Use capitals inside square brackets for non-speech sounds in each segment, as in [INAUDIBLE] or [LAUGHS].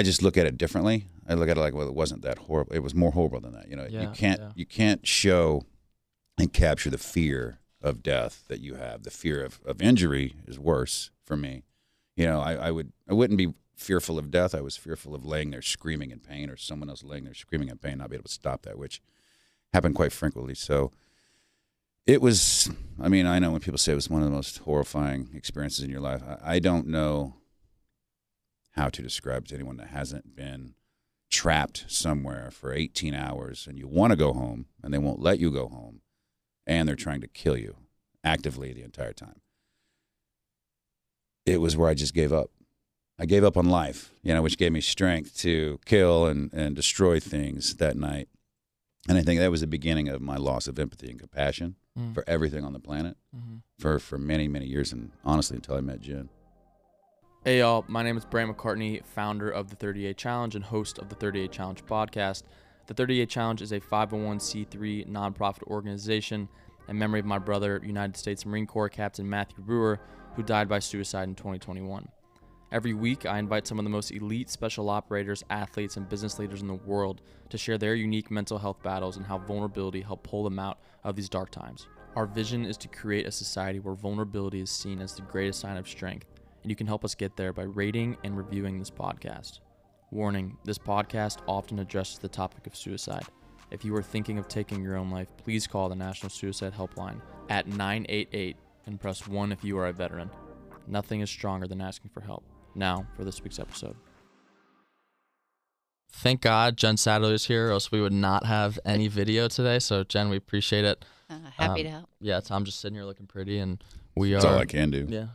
I just look at it differently. I look at it like, well, it wasn't that horrible. It was more horrible than that. You know, you can't yeah. you can't show and capture the fear of death that you have. The fear of, of injury is worse for me. You know, I, I would I wouldn't be fearful of death. I was fearful of laying there screaming in pain or someone else laying there screaming in pain, not be able to stop that, which happened quite frequently. So it was I mean, I know when people say it was one of the most horrifying experiences in your life. I, I don't know how to describe to anyone that hasn't been trapped somewhere for 18 hours and you want to go home and they won't let you go home and they're trying to kill you actively the entire time. It was where I just gave up. I gave up on life, you know, which gave me strength to kill and, and destroy things that night. And I think that was the beginning of my loss of empathy and compassion Mm. for everything on the planet Mhm. for, for many, many years. And honestly, until I met Jen. Hey y'all, my name is Brandt McCartney, founder of the 38 Challenge and host of the 38 Challenge podcast. The 38 Challenge is a 501c3 nonprofit organization in memory of my brother, United States Marine Corps Captain Matthew Brewer, who died by suicide in 2021. Every week, I invite some of the most elite special operators, athletes, and business leaders in the world to share their unique mental health battles and how vulnerability helped pull them out of these dark times. Our vision is to create a society where vulnerability is seen as the greatest sign of strength, and you can help us get there by rating and reviewing this podcast. Warning this podcast often addresses the topic of suicide. If you are thinking of taking your own life, please call the National Suicide Helpline at 988 and press 1 if you are a veteran. Nothing is stronger than asking for help. Now, for this week's episode. Thank God Jen Satterly is here, or else we would not have any video today. So, Jen, we appreciate it. Uh, happy Um, to help. Yeah, Tom just sitting here looking pretty, and we That's are. all I can do. Yeah.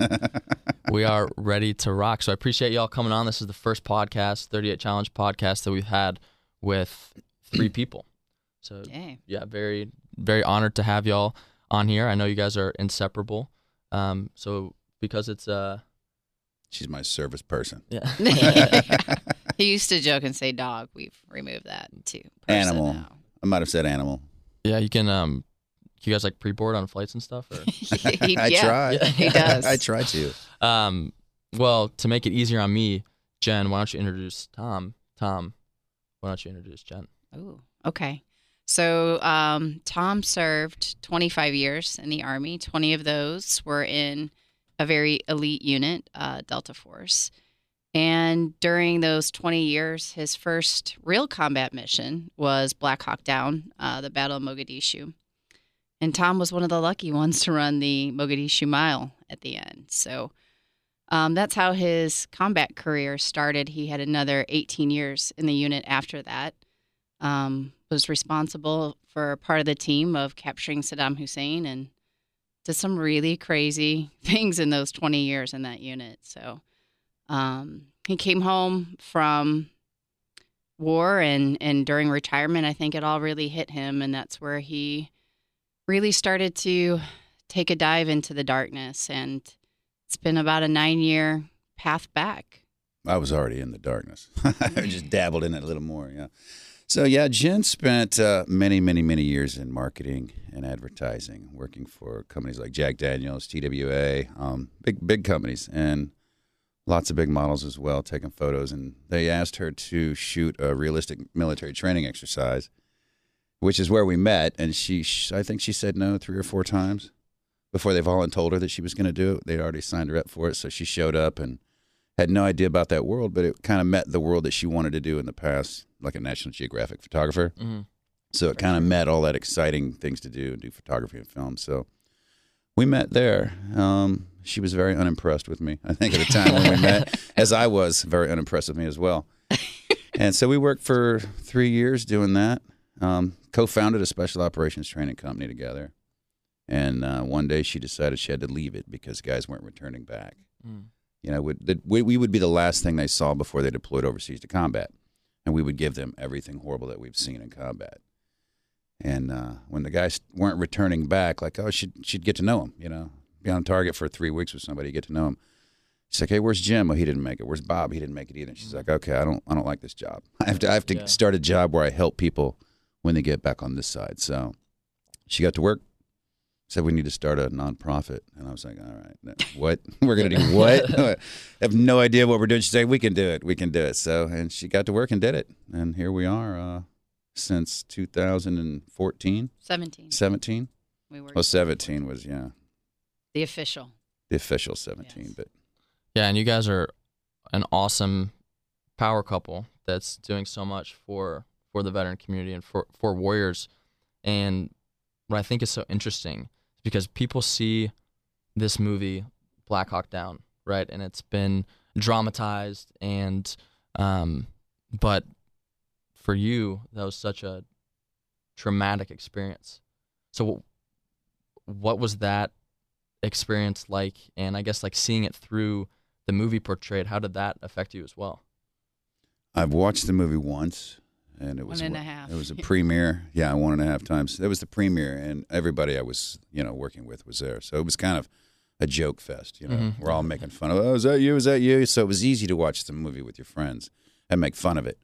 [LAUGHS] [LAUGHS] we are ready to rock. So I appreciate y'all coming on. This is the first podcast, 38 Challenge podcast that we've had with three [CLEARS THROAT] people. So Yay. yeah, very very honored to have y'all on here. I know you guys are inseparable. Um, so because it's uh She's my service person. yeah [LAUGHS] he used to joke and say dog. We've removed that too. Person Animal. now. I might have said animal. yeah you can um you guys like pre-board on flights and stuff or He- [LAUGHS] [LAUGHS] I yeah, try. [LAUGHS] He does. I try to. um well to make it easier on me, Jen, why don't you introduce Tom? Tom, why don't you introduce Jen? Oh, okay. So um, Tom served 25 years in the Army. 20 of those were in a very elite unit, uh, Delta Force. And during those 20 years, his first real combat mission was Black Hawk Down, uh, the Battle of Mogadishu. And Tom was one of the lucky ones to run the Mogadishu Mile at the end. So um, that's how his combat career started. He had another 18 years in the unit after that um, was responsible for part of the team of capturing Saddam Hussein and did some really crazy [LAUGHS] things in those 20 years in that unit. So um, he came home from war and, and during retirement, I think it all really hit him. And that's where he really started to take a dive into the darkness. And it's been about a nine year path back. I was already in the darkness. [LAUGHS] I just dabbled in it a little more. Yeah. So yeah, Jen spent uh, many, many, many years in marketing and advertising, working for companies like Jack Daniels, TWA, um, big, big companies, and lots of big models as well, taking photos. And they asked her to shoot a realistic military training exercise, which is where we met. And she, I think she said no three or four times before they volunteered told her that she was going to do it. They'd already signed her up for it, so she showed up and had no idea about that world, but it kind of met the world that she wanted to do in the past, like a National Geographic photographer. Mm-hmm. So it kind of met all that exciting things to do and do photography and film. So we met there. Um, she was very unimpressed with me, I think, at the time when we met, [LAUGHS] as I was very unimpressed with me as well. And so we worked for three years doing that. Um, co-founded a special operations training company together. And uh, one day she decided she had to leave it because guys weren't returning back. Mm. You know, would, that we, we would be the last thing they saw before they deployed overseas to combat, and we would give them everything horrible that we've seen in combat. And uh, when the guys weren't returning back, like, oh, she'd she'd get to know him. You know, be on target for three weeks with somebody, get to know him. She's like, hey, where's Jim? Oh, he didn't make it. Where's Bob? He didn't make it either. And she's like, okay, I don't I don't like this job. [LAUGHS] I have to I have to Yeah. start a job where I help people when they get back on this side. So she got to work. said we need to start a nonprofit, and I was like, all right, what [LAUGHS] we're gonna do? [LAUGHS] What? I [LAUGHS] have no idea what we're doing. She said we can do it. We can do it. So, and she got to work and did it, and here we are uh, since 2014, 17. 17. We were Well, 17 was yeah the official. the official 17, Yes. but Yeah, and you guys are an awesome power couple that's doing so much for for the veteran community and for for warriors. And what I think is so interesting is because people see this movie Black Hawk Down, right? And it's been dramatized and um but for you that was such a traumatic experience. So what was that experience like and I guess like seeing it through the movie portrayed, how did that affect you as well? I've watched the movie once, and it was One and a. It was a [LAUGHS] premiere. Yeah, one and a half times. It was the premiere, and everybody I was you know working with was there, so it was kind of a joke fest. You know, Mhm. we're all making fun of. Oh, is that you? Is that you? So it was easy to watch the movie with your friends and make fun of it.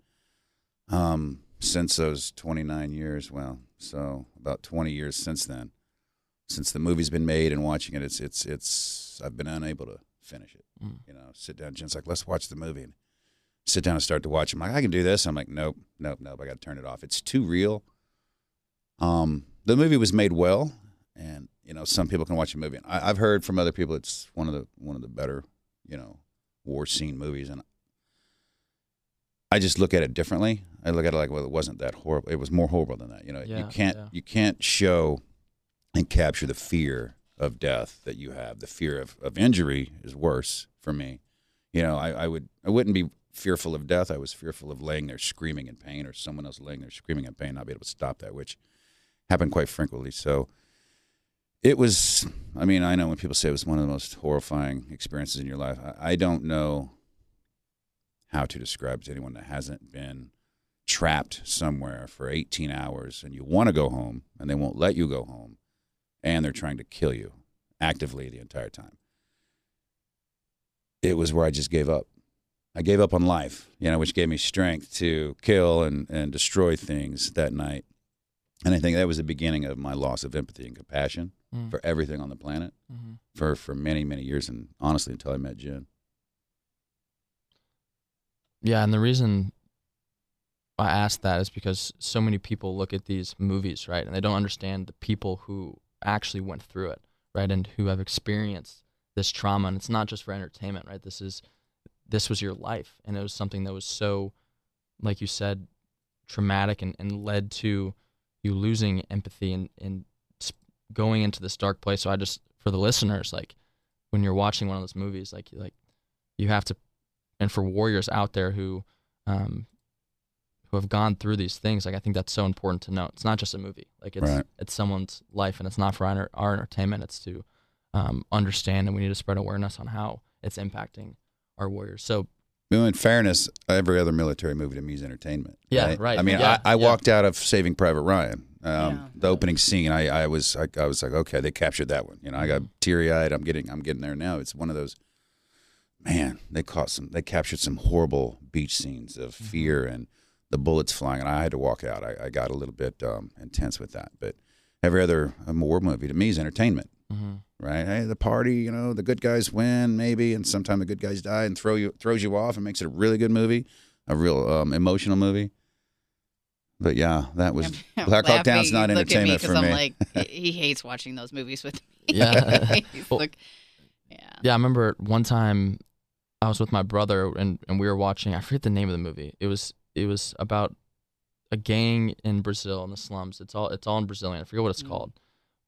Um, since those 29 years, well, so about 20 years since then, since the movie's been made and watching it, it's it's it's I've been unable to finish it. Mm. You know, sit down. Jen's like, let's watch the movie. And sit down and start to watch. I'm like, I can do this. I'm like, nope, nope, nope. I got to turn it off. It's too real. Um, the movie was made well, and you know, some people can watch a movie. And I, I've heard from other people it's one of the one of the better, you know, war scene movies. And I just look at it differently. I look at it like, well, it wasn't that horrible. It was more horrible than that. You know, you can't yeah. you can't show and capture the fear of death that you have. The fear of, of injury is worse for me. You know, I, I would I wouldn't be fearful of death. I was fearful of laying there screaming in pain or someone else laying there screaming in pain, not be able to stop that, which happened quite frequently. So it was I mean, I know when people say it was one of the most horrifying experiences in your life. I, I don't know how to describe to anyone that hasn't been trapped somewhere for 18 hours and you want to go home and they won't let you go home and they're trying to kill you actively the entire time. It was where I just gave up. I gave up on life, you know, which gave me strength to kill and, and destroy things that night. And I think that was the beginning of my loss of empathy and compassion Mm. for everything on the planet Mhm. for, for many, many years. And honestly, until I met Jen. Yeah, and the reason I ask that is because so many people look at these movies, right, and they don't understand the people who actually went through it, right, and who have experienced this trauma. And it's not just for entertainment, right? This is this was your life, and it was something that was so, like you said, traumatic and, and led to you losing empathy and and going into this dark place. So I just for the listeners, like when you're watching one of those movies, like like you have to and for warriors out there who um, who have gone through these things, like I think that's so important to know. It's not just a movie; like it's Right. it's someone's life, and it's not for our, our entertainment. It's to um, understand, and we need to spread awareness on how it's impacting our warriors. So You know, in fairness, every other military movie to me is entertainment. Yeah, right. I mean, Yeah, I, I yeah. walked out of Saving Private Ryan. Um, Yeah. The opening scene, I, I was, I, I was like, okay, they captured that one. You know, I got teary eyed. I'm getting, I'm getting there now. It's one of those. Man, they caught some. They captured some horrible beach scenes of Mm-hmm. fear and the bullets flying, and I had to walk out. I, I got a little bit um, intense with that, but every other um, war movie to me is entertainment mhm. right? Hey, the party, you know, the good guys win maybe, and sometimes the good guys die and throw you throws you off and makes it a really good movie, a real um, emotional movie. But yeah, that was [LAUGHS] I'm Black Hawk Down's laughing. not Look at me entertainment for I'm me. like, [LAUGHS] he hates watching those movies with me. Yeah. [LAUGHS] Well- look, yeah. yeah. I remember one time I was with my brother, and and we were watching. I forget the name of the movie. It was it was about a gang in Brazil in the slums. It's all it's all in Brazilian. I forget what it's Mm. called,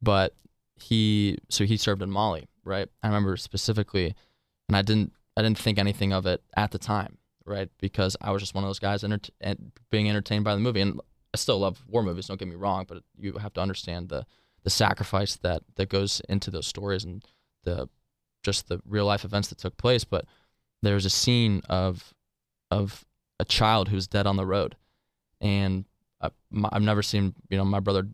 but he so he served in Mali, right? I remember specifically, and I didn't I didn't think anything of it at the time, right? Because I was just one of those guys enter- being entertained by the movie, and I still love war movies. Don't get me wrong, but you have to understand the the sacrifice that that goes into those stories and the just the real life events that took place. But there's a scene of of a child who's dead on the road, and I, my, I've never seen you know my brother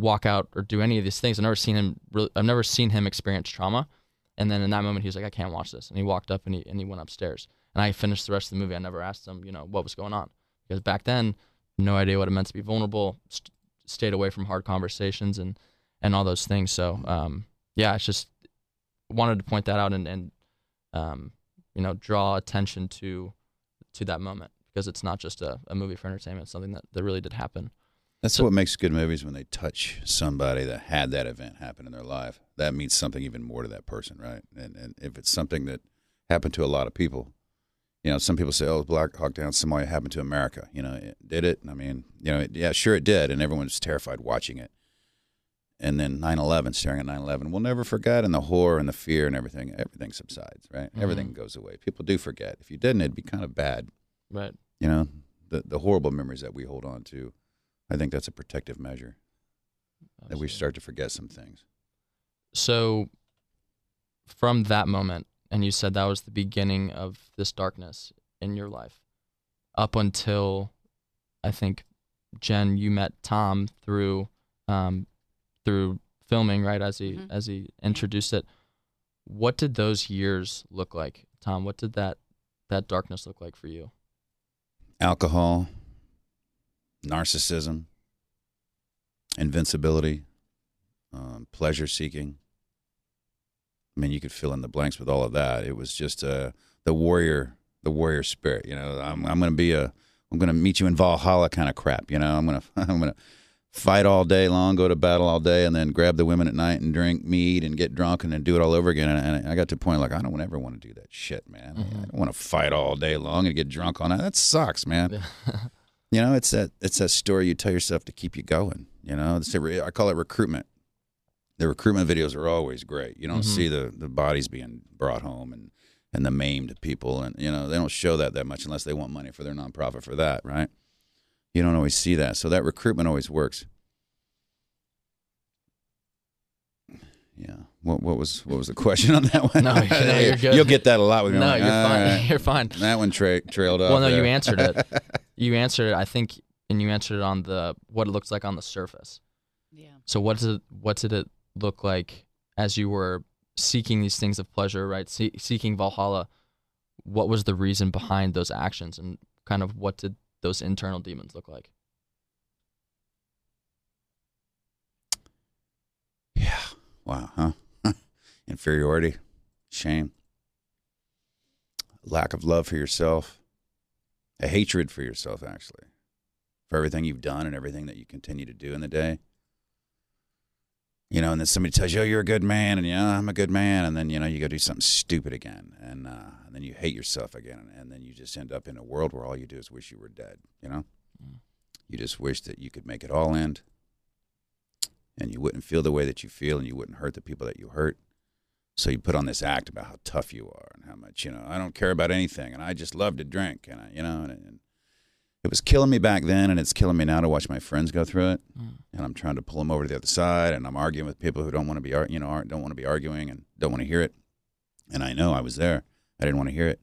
walk out or do any of these things. I've never seen him. Really, I've never seen him experience trauma. And then in that moment, he was like, "I can't watch this," and he walked up and he and he went upstairs. And I finished the rest of the movie. I never asked him, you know, what was going on because back then, no idea what it meant to be vulnerable. St- stayed away from hard conversations and and all those things. So um, yeah, it's just wanted to point that out and and um, you know draw attention to to that moment because it's not just a, a movie for entertainment; it's something that, that really did happen. That's So- what makes good movies when they touch somebody that had that event happen in their life. That means something even more to that person, right? And and if it's something that happened to a lot of people, you know, some people say, "Oh, Black Hawk Down, Somalia happened to America." You know, it, did it? I mean, you know, it, yeah, sure it did, and everyone was terrified watching it. And then 9/11, staring at 9/11, we'll never forget, and the horror and the fear and everything, everything subsides, right? Mhm. Everything goes away. People do forget. If you didn't, it'd be kind of bad Right. you know the the horrible memories that we hold on to i think that's a protective measure that we start to forget some things So from that moment, and you said that was the beginning of this darkness in your life, up until I think Jen, you met Tom through um, through filming, right? As he Mhm. as he introduced it. What did those years look like, Tom? What did that that darkness look like for you? alcohol narcissism invincibility um, pleasure seeking i mean you could fill in the blanks with all of that it was just uh, the warrior the warrior spirit you know i'm, I'm going to be a i'm going to meet you in valhalla kind of crap you know i'm going [LAUGHS] to i'm going to fight all day long, go to battle all day, and then grab the women at night and drink mead and get drunk and then do it all over again. And, and I got to the point like I don't ever want to do that shit, man. I Mhm. don't want to fight all day long and get drunk on that. That sucks, man. [LAUGHS] You know, it's that it's that story you tell yourself to keep you going. You know, it's a re- I call it recruitment. The recruitment videos are always great. You don't Mhm. see the the bodies being brought home and and the maimed people, and you know they don't show that that much unless they want money for their nonprofit for that, right? You don't always see that, so that recruitment always works. Yeah. What what was what was the [LAUGHS] question on that one? No, no, you're [LAUGHS] good. You'll get that a lot with me. no, like, you're fine. [LAUGHS] right." You're fine. That one tra- trailed off. Well, no, you answered it. You answered it. I think, and you answered it on the what it looks like on the surface. Yeah. So what did it, what did it look like as you were seeking these things of pleasure, right? See, seeking Valhalla. What was the reason behind those actions, and kind of what did those internal demons look like? Yeah. Wow. Huh? [LAUGHS] Inferiority, shame, lack of love for yourself, a hatred for yourself, actually, for everything you've done and everything that you continue to do in the day. You know, and then somebody tells you, "Oh, you're a good man," and yeah, I'm a good man, and then you know you go do something stupid again, and uh, and then you hate yourself again, and, then you just end up in a world where all you do is wish you were dead. You know, Mm. you just wish that you could make it all end, and you wouldn't feel the way that you feel, and you wouldn't hurt the people that you hurt. So you put on this act about how tough you are and how much you know. I don't care about anything, and I just love to drink, and I, you know, and, and it was killing me back then, and it's killing me now to watch my friends go through it. Mm. And I'm trying to pull them over to the other side, and I'm arguing with people who don't want to be, you know, don't want to be arguing and don't want to hear it. And I know I was there. I didn't want to hear it.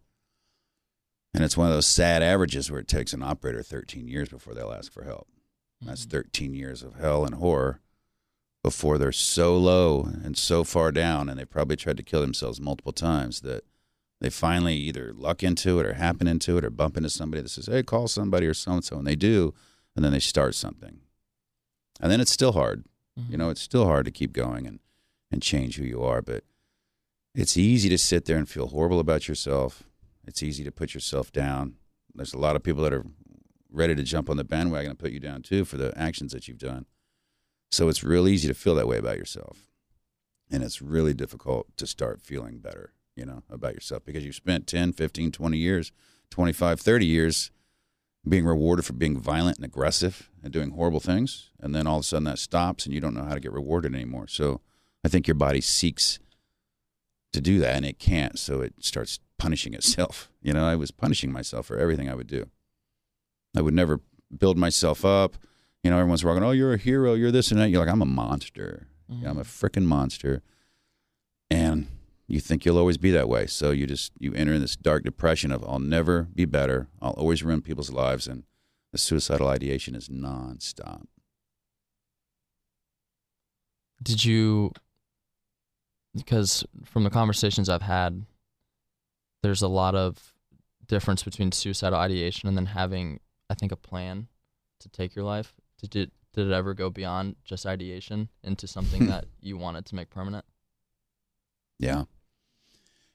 And it's one of those sad averages where it takes an operator 13 years before they'll ask for help. That's mm. 13 years of hell and horror before they're so low and so far down, and they probably tried to kill themselves multiple times that they finally either luck into it or happen into it or bump into somebody that says, hey, call somebody or so and so. And they do, and then they start something. And then it's still hard. Mm-hmm. You know, it's still hard to keep going and, and change who you are, but it's easy to sit there and feel horrible about yourself. It's easy to put yourself down. There's a lot of people that are ready to jump on the bandwagon and put you down too for the actions that you've done. So it's real easy to feel that way about yourself. And it's really difficult to start feeling better, you know, about yourself because you've spent 10, 15, 20 years, 25, 30 years being rewarded for being violent and aggressive and doing horrible things. And then all of a sudden that stops and you don't know how to get rewarded anymore. So I think your body seeks to do that and it can't. So it starts punishing itself. [LAUGHS] You know, I was punishing myself for everything I would do. I would never build myself up. You know, everyone's walking, oh, you're a hero, you're this and that. You're like, I'm a monster. Yeah, I'm a mm-hmm. freaking monster. And you think you'll always be that way. So you just you enter in this dark depression of I'll never be better. I'll always ruin people's lives and the suicidal ideation is nonstop. Did you? Because from the conversations I've had, there's a lot of difference between suicidal ideation and then having, I think, a plan to take your life. Did you did it ever go beyond just ideation into something [LAUGHS] that you wanted to make permanent? Yeah.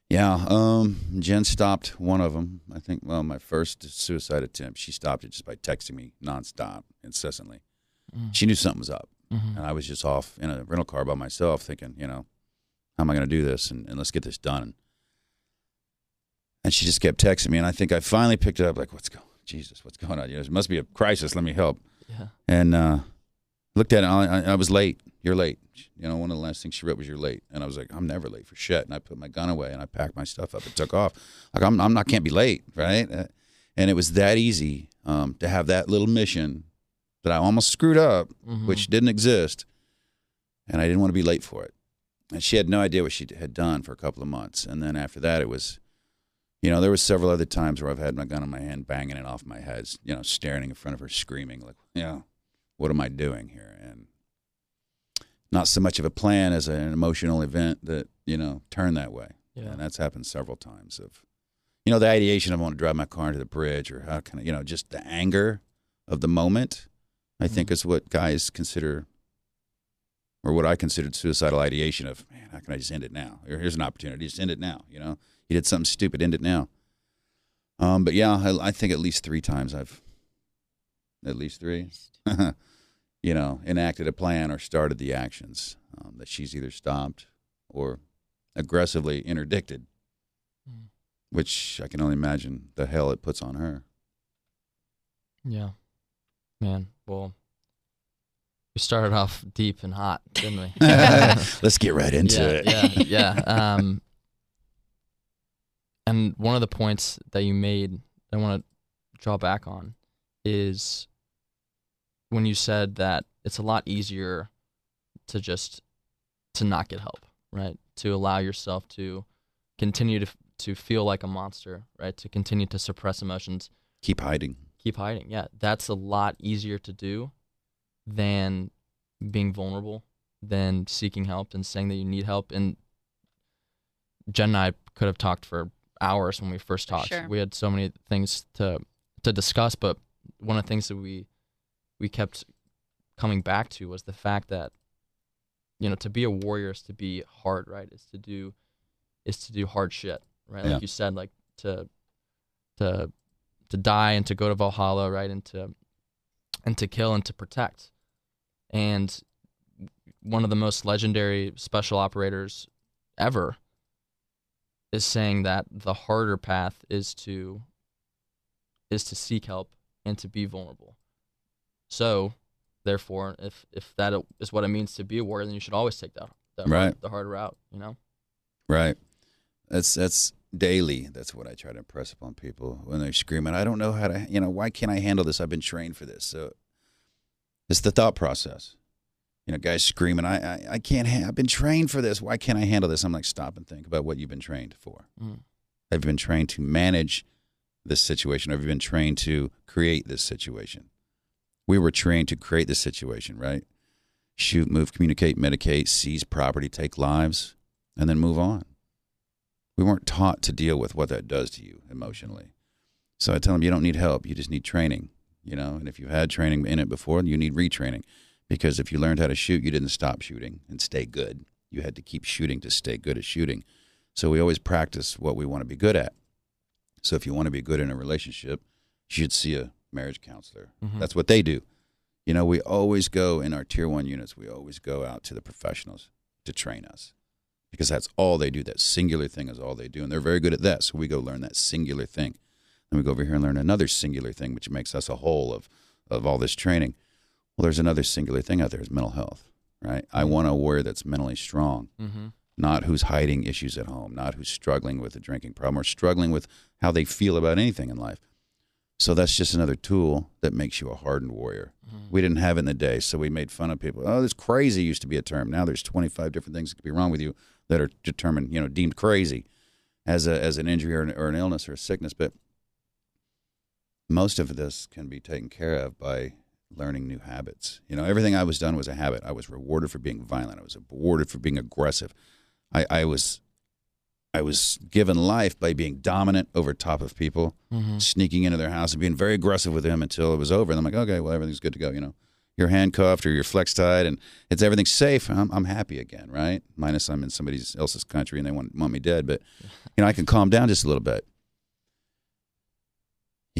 Yeah. Um, Jen stopped one of them. I think, well, my first suicide attempt, she stopped it just by texting me nonstop, incessantly. Mm. She knew something was up. Mhm. And I was just off in a rental car by myself thinking, you know, how am I going to do this? And, and let's get this done. And she just kept texting me. And I think I finally picked it up, like, what's going Jesus, what's going on? You know, there must be a crisis. Let me help. Yeah. And uh, looked at it. I, I, I was late. You're late. You know, one of the last things she wrote was "You're late," and I was like, "I'm never late for shit." And I put my gun away and I packed my stuff up and took off. Like I'm, I'm not can't be late, right? Uh, and it was that easy um, to have that little mission that I almost screwed up, Mhm. which didn't exist, and I didn't want to be late for it. And she had no idea what she had done for a couple of months. And then after that, it was, you know, there was several other times where I've had my gun in my hand, banging it off my head, you know, staring in front of her, screaming like, you know, what am I doing here? And not so much of a plan as an emotional event that you know turned that way. Yeah. And that's happened several times. Of, you know, the ideation of I want to drive my car into the bridge, or how can I, you know, just the anger of the moment. I think Mhm. is what guys consider, or what I considered suicidal ideation of. Man, how can I just end it now? Or here's an opportunity, just end it now. You know, you did something stupid, end it now. Um, but yeah, I, I think at least three times I've, at least three, [LAUGHS] you know, enacted a plan or started the actions um, that she's either stopped or aggressively interdicted, Mm. which I can only imagine the hell it puts on her. Yeah. Man, well, we started off deep and hot, didn't we? [LAUGHS] [LAUGHS] Let's get right into yeah, it. yeah, yeah. Um, and one of the points that you made, I want to draw back on, is when you said that it's a lot easier to just to not get help, right? To allow yourself to continue to to feel like a monster, right? To continue to suppress emotions, Keep hiding. keep hiding. Yeah, that's a lot easier to do than being vulnerable, than seeking help and saying that you need help. And Jen and I could have talked for hours when we first talked. sure. We had so many things to to discuss, but one of the things that we we kept coming back to was the fact that you know to be a warrior is to be hard, right? Is to do is to do hard shit, right? Yeah. Like you said, like to to to die and to go to Valhalla, right? And to and to kill and to protect. And one of the most legendary special operators ever is saying that the harder path is to is to seek help and to be vulnerable. So, therefore, if if that is what it means to be a warrior, then you should always take that the, Right. the harder route. You know. Right. That's that's daily. That's what I try to impress upon people when they're screaming. I don't know how to. You know, why can't I handle this? I've been trained for this. So it's the thought process. You know, guys screaming. I I, I can't. Ha- I've been trained for this. Why can't I handle this? I'm like, stop and think about what you've been trained for. Mm. Have you been trained to manage this situation? Have you been trained to create this situation? We were trained to create this situation, right? Shoot, move, communicate, medicate, seize property, take lives, and then move on. We weren't taught to deal with what that does to you emotionally. So I tell them, you don't need help. You just need training, you know. And if you had training in it before, you need retraining, because if you learned how to shoot, you didn't stop shooting and stay good. You had to keep shooting to stay good at shooting. So we always practice what we want to be good at. So if you want to be good in a relationship, you should see a marriage counselor. Mhm. That's what they do. You know, we always go in our tier one units, we always go out to the professionals to train us because that's all they do. That singular thing is all they do. And they're very good at that. So we go learn that singular thing. Then we go over here and learn another singular thing, which makes us a whole of, of all this training. Well, there's another singular thing out there is mental health, right? I want a warrior that's mentally strong Mm-hmm. not who's hiding issues at home, not who's struggling with a drinking problem or struggling with how they feel about anything in life. So that's just another tool that makes you a hardened warrior. Mm-hmm. We didn't have it in the day, so we made fun of people. Oh, this crazy used to be a term. Now there's 25 different things that could be wrong with you that are determined, you know, deemed crazy as a as an injury or an, or an illness or a sickness. But most of this can be taken care of by learning new habits. You know, everything I was done was a habit. I was rewarded for being violent. I was rewarded for being aggressive. I, I was I was given life by being dominant over top of people, Mm-hmm. sneaking into their house and being very aggressive with them until it was over. And I'm like, okay, well everything's good to go. You know, you're handcuffed or you're flex tied and it's everything's safe, I'm, I'm happy again, right? Minus I'm in somebody else's country and they want, want me dead, but you know I can calm down just a little bit.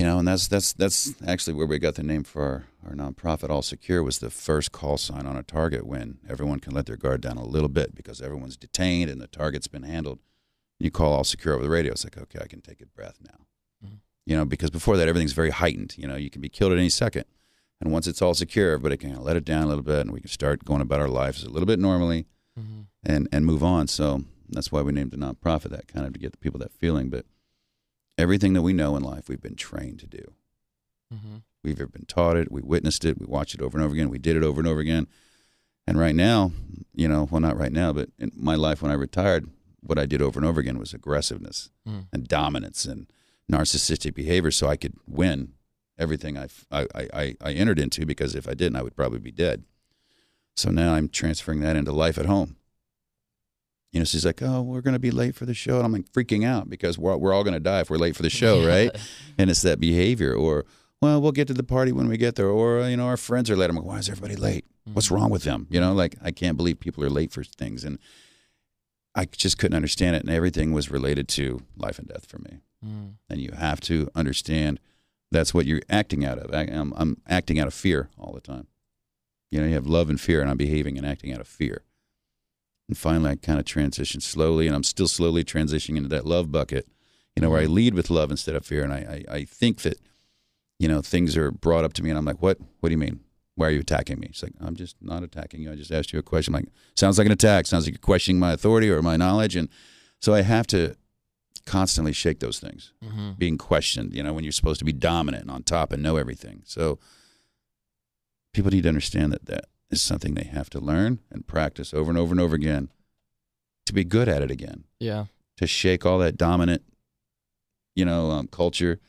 You know, and that's that's that's actually where we got the name for our, our nonprofit. All Secure was the first call sign on a target when everyone can let their guard down a little bit because everyone's detained and the target's been handled. You call All Secure over the radio. It's like, okay, I can take a breath now. Mhm. You know, because before that everything's very heightened. You know, you can be killed at any second. And once it's all secure, everybody can let it down a little bit, and we can start going about our lives a little bit normally Mm-hmm. and and move on. So that's why we named the nonprofit that kind of to get the people that feeling. But everything that we know in life, we've been trained to do. Mm-hmm. We've been taught it. We witnessed it. We watched it over and over again. We did it over and over again. And right now, you know, well, not right now, but in my life when I retired, what I did over and over again was aggressiveness Mm. and dominance and narcissistic behavior, so I could win everything I, I, I, I entered into. Because if I didn't, I would probably be dead. So now I'm transferring that into life at home. You know, she's like, "Oh, we're going to be late for the show," and I'm like freaking out because we're we're all going to die if we're late for the show, right? [LAUGHS] and it's that behavior or well we'll get to the party when we get there or you know our friends are late. I'm like why is everybody late? What's wrong with them? You know like i can't believe people are late for things. And i just couldn't understand it. And everything was related to life and death for me. Mm. and you have to understand that's what you're acting out of. I, I'm, I'm acting out of fear all the time. You know you have love and fear and i'm behaving and acting out of fear and finally i kind of transitioned slowly and i'm still slowly transitioning into that love bucket you know where i lead with love instead of fear. And i, I, I think that you know things are brought up to me and i'm like what? What do you mean? Why are you attacking me? It's like i'm just not attacking you. I just asked you a question. I'm like sounds like an attack. Sounds like you're questioning my authority or my knowledge. And so i have to constantly shake those things Mm-hmm. being questioned, you know, when you're supposed to be dominant and on top and know everything. So people need to understand that that is something they have to learn and practice over and over and over again to be good at it again, Yeah. to shake all that dominant, you know, um, culture,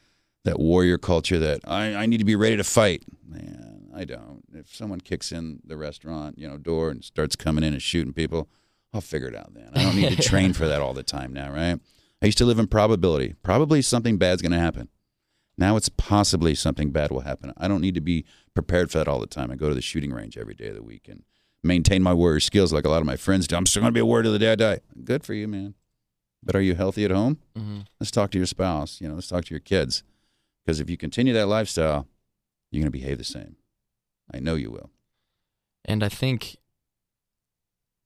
that warrior culture that I, I need to be ready to fight. Man, I don't. If someone kicks in the restaurant, you know, door and starts coming in and shooting people, I'll figure it out then. I don't need to [LAUGHS] train for that all the time now, right? I used to live in probability. Probably something bad's going to happen. Now it's possibly something bad will happen. I don't need to be prepared for that all the time. I go to the shooting range every day of the week and maintain my warrior skills like a lot of my friends do. I'm still going to be a warrior till the day I die. Good for you, man. But are you healthy at home? Mm-hmm. Let's talk to your spouse. You know, let's talk to your kids. Because if you continue that lifestyle, you're going to behave the same. I know you will. And I think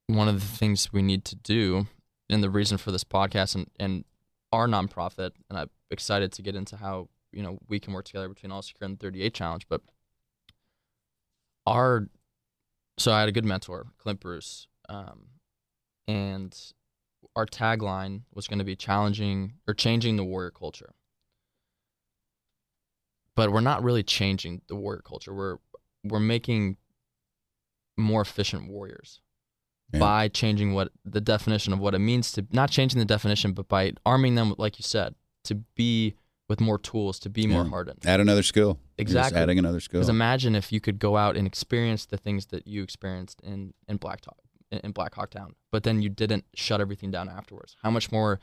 one of the things we need to do, and the reason for this podcast and, and our nonprofit, and I'm excited to get into how you know we can work together between All Secure and the 38 Challenge, but our so I had a good mentor, Clint Bruce, um, and our tagline was going to be challenging or changing the warrior culture. But we're not really changing the warrior culture. We're we're making more efficient warriors Yeah. by changing what the definition of what it means to not changing the definition, but by arming them, like you said, to be with more tools, to be more hardened. Add another skill. Exactly. adding another skill. Because imagine if you could go out and experience the things that you experienced in in Black Hawk, in Black Hawk Down, but then you didn't shut everything down afterwards. How much more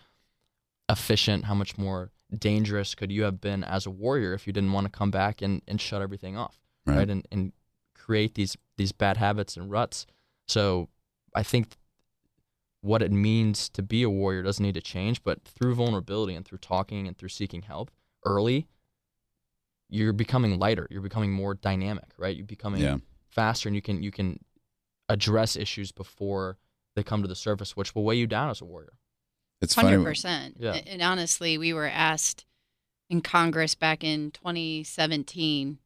efficient, how much more dangerous could you have been as a warrior if you didn't want to come back and, and shut everything off, Right. right? And and create these these bad habits and ruts. So I think what it means to be a warrior doesn't need to change, but through vulnerability and through talking and through seeking help early, you're becoming lighter. You're becoming more dynamic, right? You're becoming yeah. faster, and you can you can address issues before they come to the surface, which will weigh you down as a warrior. It's Hundred funny. percent. Yeah. And honestly, we were asked in Congress back in 2017.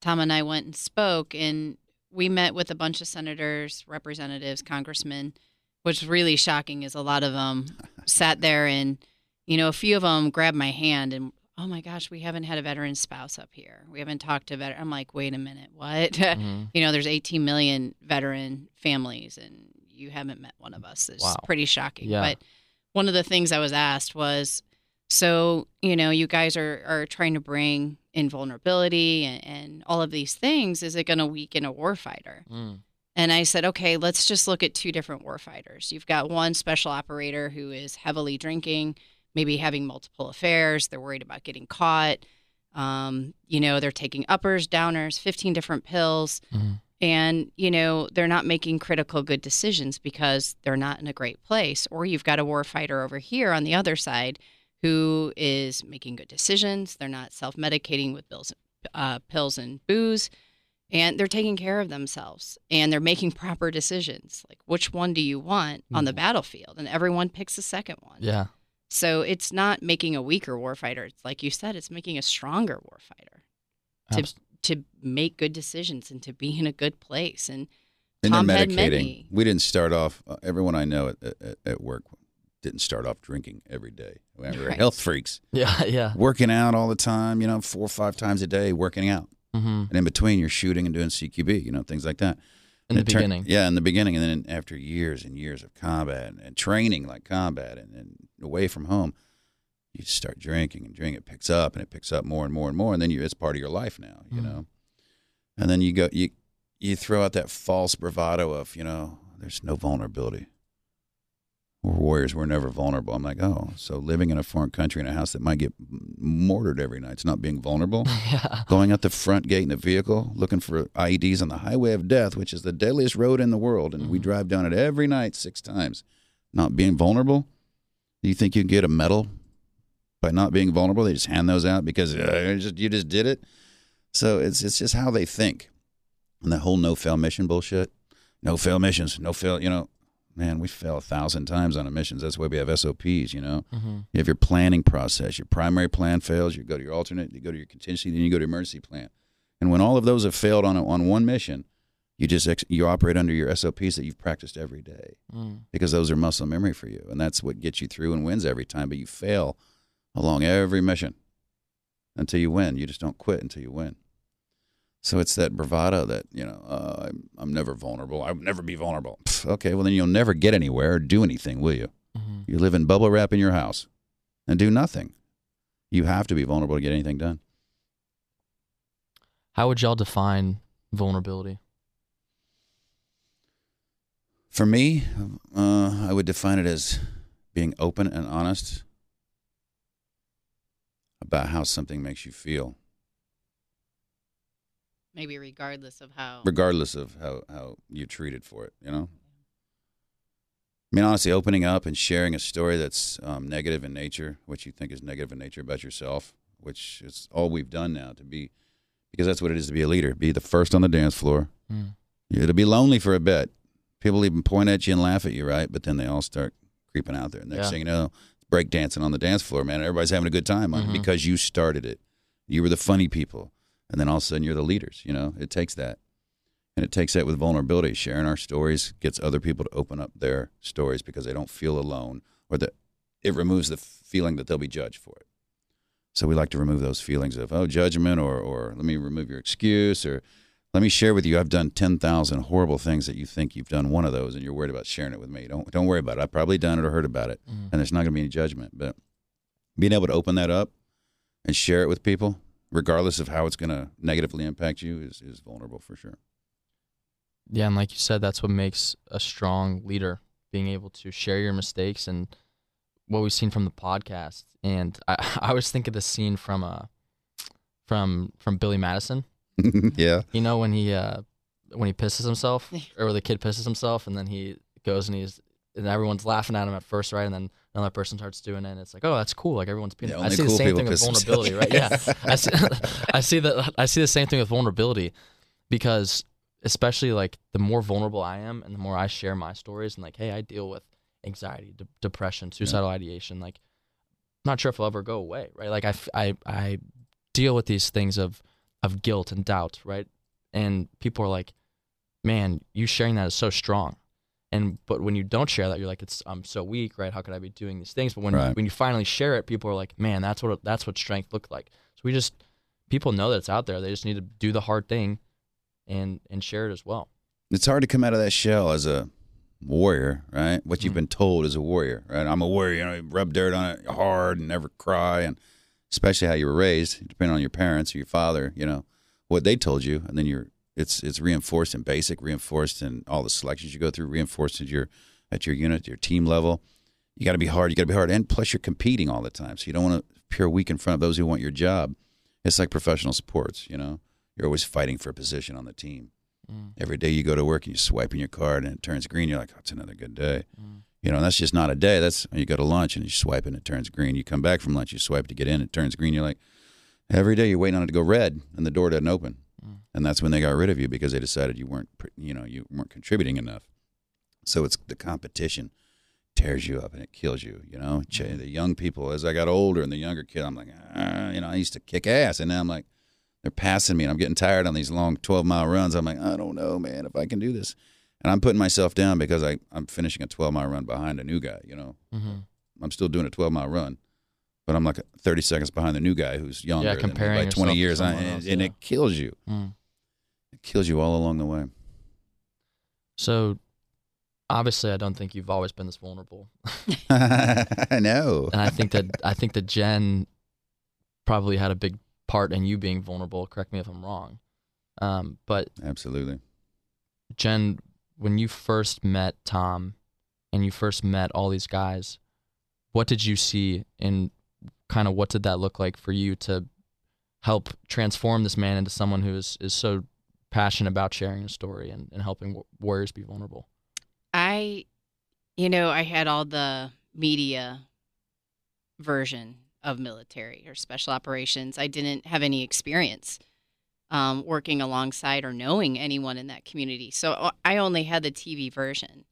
Tom and I went and spoke, and we met with a bunch of senators, representatives, congressmen. What's really shocking is a lot of them [LAUGHS] sat there, and you know, a few of them grabbed my hand and. Oh my gosh, we haven't had a veteran spouse up here. We haven't talked to veteran. I'm like, wait a minute, what? [LAUGHS] Mhm. you know, there's 18 million veteran families, and you haven't met one of us. It's Wow. pretty shocking. Yeah. But one of the things I was asked was, so you know, you guys are are trying to bring in vulnerability and, and all of these things. Is it going to weaken a warfighter? Mm. And I said, okay, let's just look at two different warfighters. You've got one special operator who is heavily drinking, maybe having multiple affairs. They're worried about getting caught. Um, you know, they're taking uppers, downers, 15 different pills. Mhm. And, you know, they're not making critical good decisions because they're not in a great place. Or you've got a war fighter over here on the other side who is making good decisions. They're not self medicating with uh, pills and booze, and they're taking care of themselves and they're making proper decisions. Like, which one do you want on the Mhm. battlefield? And everyone picks the second one. Yeah. So it's not making a weaker warfighter. It's like you said, it's making a stronger warfighter to Abs- to make good decisions and to be in a good place. And And Tom they're had medicating. many. We didn't start off. Uh, everyone I know at, at, at work didn't start off drinking every day. We were Right. health [LAUGHS] freaks, Yeah. Yeah. working out all the time. You know, four or five times a day, working out. Mm-hmm. And in between, you're shooting and doing CQB. You know, things like that. In the And turn- beginning. yeah, in the beginning, and then after years and years of combat and, and training like combat and, and away from home, you just start drinking and drinking. It picks up and it picks up more and more and more, and then you it's part of your life now. You Mhm. know, and then you go you you throw out that false bravado of you know there's no vulnerability. We're warriors. We're never vulnerable. I'm like, oh, so living in a foreign country in a house that might get mortared every night, it's not being vulnerable [LAUGHS] yeah. going out the front gate in a vehicle looking for IEDs on the highway of death, which is the deadliest road in the world, and we Mhm. drive down it every night six times. Not being vulnerable. Do you think you can get a medal by not being vulnerable? They just hand those out because uh, you just, you just did it. So it's it's just how they think, and the whole no fail mission bullshit. No fail missions. No fail. You know, man, we fail a thousand times on emissions. That's why we have SOPs. You know. Mm-hmm. You have your planning process. Your primary plan fails. You go to your alternate. You go to your contingency. Then you go to your emergency plan. And when all of those have failed on a, on one mission, you just ex- you operate under your SOPs that you've practiced every day Mm. because those are muscle memory for you, and that's what gets you through and wins every time. But you fail along every mission until you win. You just don't quit until you win. So it's that bravado that you know uh, I'm, I'm never vulnerable. I would never be vulnerable. Pff, okay, well then you'll never get anywhere or do anything, will you? Mm-hmm. You live in bubble wrap in your house and do nothing. You have to be vulnerable to get anything done. How would y'all define vulnerability? For me, uh, I would define it as being open and honest about how something makes you feel, maybe regardless of how regardless of how, how you're treated for it, you know? I mean, honestly, opening up and sharing a story that's um, negative in nature, what you think is negative in nature about yourself, which is all we've done now to be, because that's what it is to be a leader. Be the first on the dance floor, Mm. It'll be lonely for a bit. People even point at you and laugh at you, right? But then they all start creeping out there. And next Yeah. thing you know, break dancing on the dance floor, man. Everybody's having a good time on it Mhm. because you started it. You were the funny people. And then all of a sudden you're the leaders, you know? It takes that. And it takes that with vulnerability. Sharing our stories gets other people to open up their stories because they don't feel alone or that it removes the feeling that they'll be judged for it. So we like to remove those feelings of, oh, judgment or, or let me remove your excuse or let me share with you I've done 10,000 horrible things that you think you've done one of those and you're worried about sharing it with me. Don't don't worry about it. I've probably done it or heard about it Mhm. and there's not going to be any judgment, but being able to open that up and share it with people regardless of how it's going to negatively impact you is is vulnerable for sure. Yeah, and like you said, that's what makes a strong leader, being able to share your mistakes and what we've seen from the podcast. And I, [LAUGHS] I always think of the scene from uh from from Billy Madison. [LAUGHS] yeah. You know when he uh when he pisses himself or the kid pisses himself and then he goes and he's and everyone's laughing at him at first, right? And then another person starts doing it and it's like, oh, that's cool. Like everyone's being Yeah, [LAUGHS] [LAUGHS] I see the same thing with vulnerability, right? Yeah. I see, I see that I see the same thing with vulnerability because especially like the more vulnerable I am and the more I share my stories and like, hey, I deal with anxiety, de- depression, suicidal ideation. Like, I'm not sure if it'll ever go away, right? Like I, I, I deal with these things of, of guilt and doubt, right? And people are like, man, you sharing that is so strong. And but when you don't share that, you're like, it's I'm so weak, right? How could I be doing these things? But when Right. when you finally share it, people are like, man, that's what that's what strength looked like. So we just people know that it's out there. They just need to do the hard thing, and and share it as well. It's hard to come out of that shell as a warrior, right? What you've Mhm. been told as a warrior, right? I'm a warrior, you know, rub dirt on it hard and never cry, and especially how you were raised, depending on your parents or your father, you know, what they told you, and then you're it's it's reinforced in basic, reinforced in all the selections you go through, reinforced at your at your unit, your team level. You got to be hard. You got to be hard, and plus you're competing all the time, so you don't want to appear weak in front of those who want your job. It's like professional sports, you know. You're always fighting for a position on the team Mm. Every day you go to work and you swipe in your card and it turns green. You're like, oh, it's another good day. Mm. You know, that's just not a day. That's you go to lunch and you swipe and it turns green. You come back from lunch, you swipe to get in, it turns green. You're like, every day you're waiting on it to go red and the door doesn't open. And that's when they got rid of you because they decided you weren't, you know, you weren't contributing enough. So it's the competition tears you up and it kills you. You know, Mhm. the young people. As I got older and the younger kid, I'm like, ah, you know, I used to kick ass, and now I'm like, they're passing me, and I'm getting tired on these long 12 mile runs. I'm like, I don't know, man, if I can do this. And I'm putting myself down because I, I'm finishing a 12 mile run behind a new guy. You know, Mm-hmm. I'm still doing a 12 mile run, but I'm like 30 seconds behind the new guy who's younger than me comparing by 20 yourself to years, I- and, else, and yeah. it kills you. Mm. It kills you all along the way. So, obviously, I don't think you've always been this vulnerable, [LAUGHS] [LAUGHS] I know. and I think that I think that Jen probably had a big part in you being vulnerable. Correct me if I'm wrong. Um, but Absolutely. Jen, when you first met Tom, and you first met all these guys, what did you see, and kind of what did that look like for you to help transform this man into someone who is is so passionate about sharing a story and, and helping warriors be vulnerable? I, you know, I had all the media version of military or special operations. I didn't have any experience um, working alongside or knowing anyone in that community. So uh, I only had the TV version.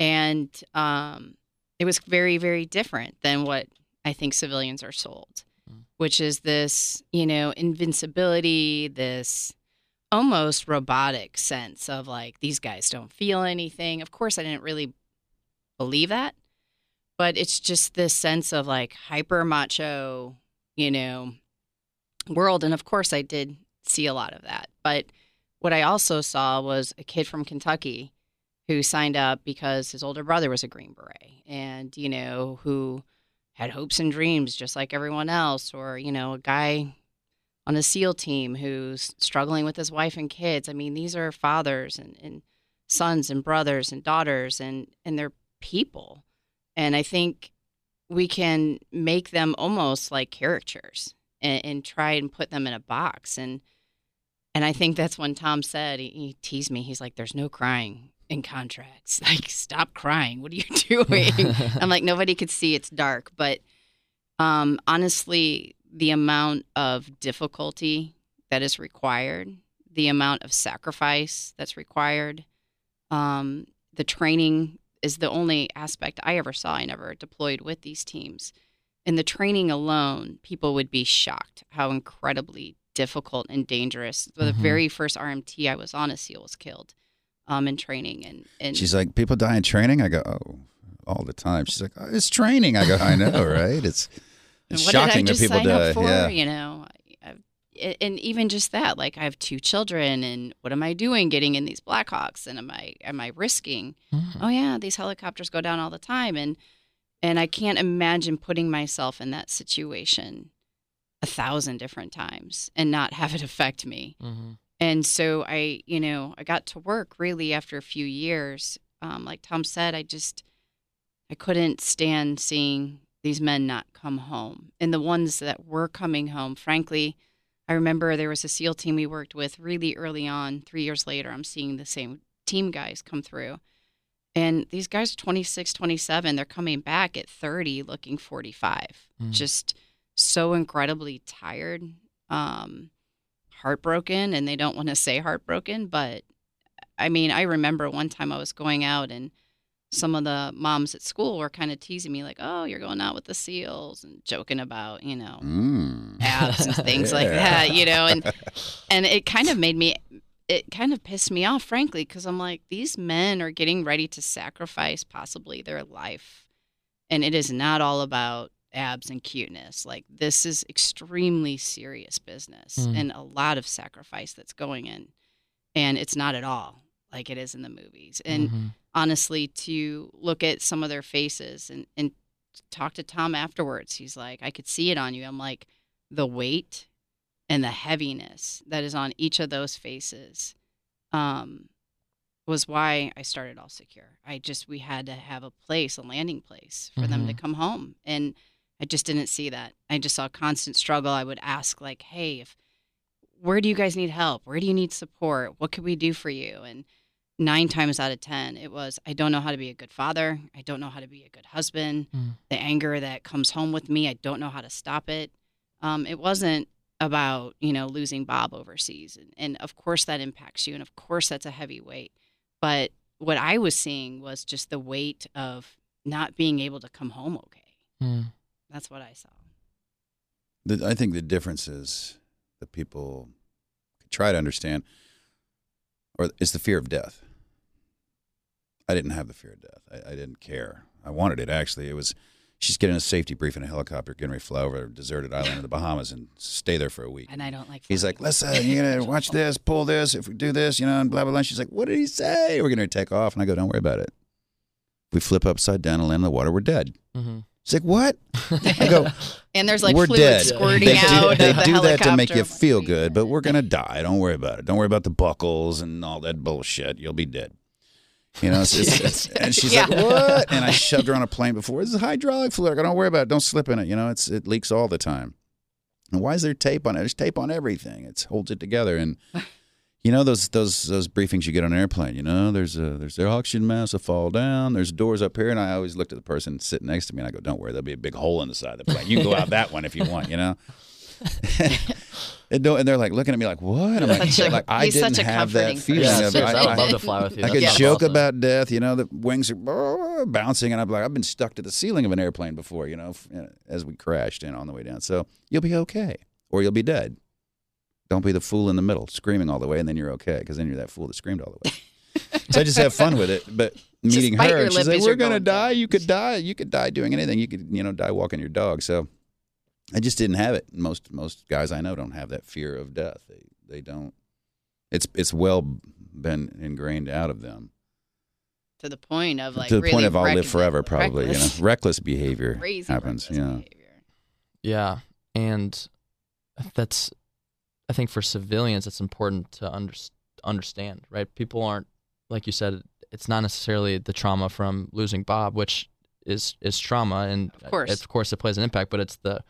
And um, it was very, very different than what I think civilians are sold, Mm. which is this, you know, invincibility, this almost robotic sense of like these guys don't feel anything. Of course, I didn't really believe that, but it's just this sense of like hyper macho, you know, world. And of course, I did see a lot of that. But what I also saw was a kid from Kentucky who signed up because his older brother was a Green Beret and, you know, who had hopes and dreams just like everyone else, or, you know, a guy on a SEAL team who's struggling with his wife and kids. I mean, these are fathers and, and sons and brothers and daughters and, and they're people. And I think we can make them almost like caricatures and, and try and put them in a box. And and I think that's when Tom said, he, he teased me. He's like, there's no crying in contracts. [LAUGHS] Like, stop crying. What are you [LAUGHS] doing? [LAUGHS] I'm like, nobody could see it's dark. But um, honestly, the amount of difficulty that is required, the amount of sacrifice that's required, um, the training is the only aspect I ever saw. I never deployed with these teams. In the training alone, people would be shocked how incredibly difficult and dangerous. The Mhm. very first RMT I was on, a SEAL was killed um, in training, and and She's like, people die in training. I go, oh, all the time. She's like, oh, it's training. I go, I know, [LAUGHS] right? It's it's what shocking did I that people sign die. up for? Yeah. You know, I, I've, and even just that, like I have two children, and what am I doing getting in these Blackhawks? And am I am I risking? Mhm. Oh yeah, these helicopters go down all the time, and and I can't imagine putting myself in that situation a thousand different times and not have it [LAUGHS] affect me. Mhm. And so I, you know, I got to work really after a few years. Um, like Tom said, I just, I couldn't stand seeing these men not come home. And the ones that were coming home, frankly, I remember there was a SEAL team we worked with really early on. Three years later, I'm seeing the same team guys come through. And these guys are 26, 27. They're coming back at 30 looking 45. Mm. Just so incredibly tired. Um, heartbroken and they don't want to say heartbroken but i mean i remember one time i was going out and some of the moms at school were kind of teasing me like oh you're going out with the seals and joking about you know Mm. abs and [LAUGHS] things like that you know and [LAUGHS] and it kind of made me it kind of pissed me off frankly because i'm like these men are getting ready to sacrifice possibly their life and it is not all about abs and cuteness like this is extremely serious business Mm. and a lot of sacrifice that's going in and it's not at all like it is in the movies and Mhm. honestly to look at some of their faces and, and talk to Tom afterwards. He's like, I could see it on you. I'm like, the weight and the heaviness that is on each of those faces um, was why I started All Secure. I just, we had to have a place, a landing place for them to Mhm. come home. And I just didn't see that. I just saw constant struggle. I would ask, like, hey, if where do you guys need help? Where do you need support? What could we do for you? And nine times out of 10, it was, I don't know how to be a good father. I don't know how to be a good husband. Mm. The anger that comes home with me, I don't know how to stop it. Um, it wasn't about, you know, losing Bob overseas. And, and of course that impacts you. And of course that's a heavy weight. But what I was seeing was just the weight of not being able to come home okay. Mm. That's what I saw. The, I think the difference is that people try to understand, or it's the fear of death. I didn't have the fear of death. I, I didn't care. I wanted it actually. It was she's getting a safety brief in a helicopter, getting ready to fly over a deserted island in the Bahamas and stay there for a week. And I don't like He's flying. like, listen, you're gonna [LAUGHS] watch this, pull this. If we do this, you know, and blah blah blah. She's like, what did he say? We're gonna take off, and I go, don't worry about it. We flip upside down and land in the water. We're dead. hmm She's like, what? I go, [LAUGHS] and there's like we're fluid dead. squirting They out. do, they of the do that to make you feel good, but we're gonna [LAUGHS] die. Don't worry about it. Don't worry about the buckles and all that bullshit. You'll be dead. You know, it's, [LAUGHS] it's, it's, and she's like, "What?" And I shoved her on a plane before. This is hydraulic fluid. I don't worry about it. Don't slip in it. You know, it's it leaks all the time. And why is there tape on it? There's tape on everything. It holds it together. And you know those those those briefings you get on an airplane. You know, there's a there's their oxygen mask will fall down. There's doors up here, and I always looked at the person sitting next to me, and I go, "Don't worry, there'll be a big hole in the side of the plane. You can go out that one if you want." You know. [LAUGHS] and, and they're like looking at me like, "What?" I'm like, [LAUGHS] a- like I he's didn't such a have that feeling. Yeah, of, I, I, would I, love to fly with you. I could sounds joke awesome. about death, you know, the wings are bouncing, and I'm like, I've been stuck to the ceiling of an airplane before, you know, f- you know, as we crashed in on the way down. So you'll be okay, or you'll be dead. Don't be the fool in the middle, screaming all the way, and then you're okay, because then you're that fool that screamed all the way. [LAUGHS] so I just have fun with it. But meeting her, your and she's like, as "We're you're gonna going down." die. You could die. You could die doing anything. You could, you know, die walking your dog." So I just didn't have it. Most most guys I know don't have that fear of death. They they don't. It's it's well been ingrained out of them to the point of like to the really point of I'll live forever. Probably, reckless, you know, reckless [LAUGHS] behavior crazy happens. reckless Yeah, behavior. Yeah, and that's I think for civilians it's important to under, understand, right? People aren't like you said. It's not necessarily the trauma from losing Bob, which is is trauma, and Of course. of course, it plays an impact. But it's the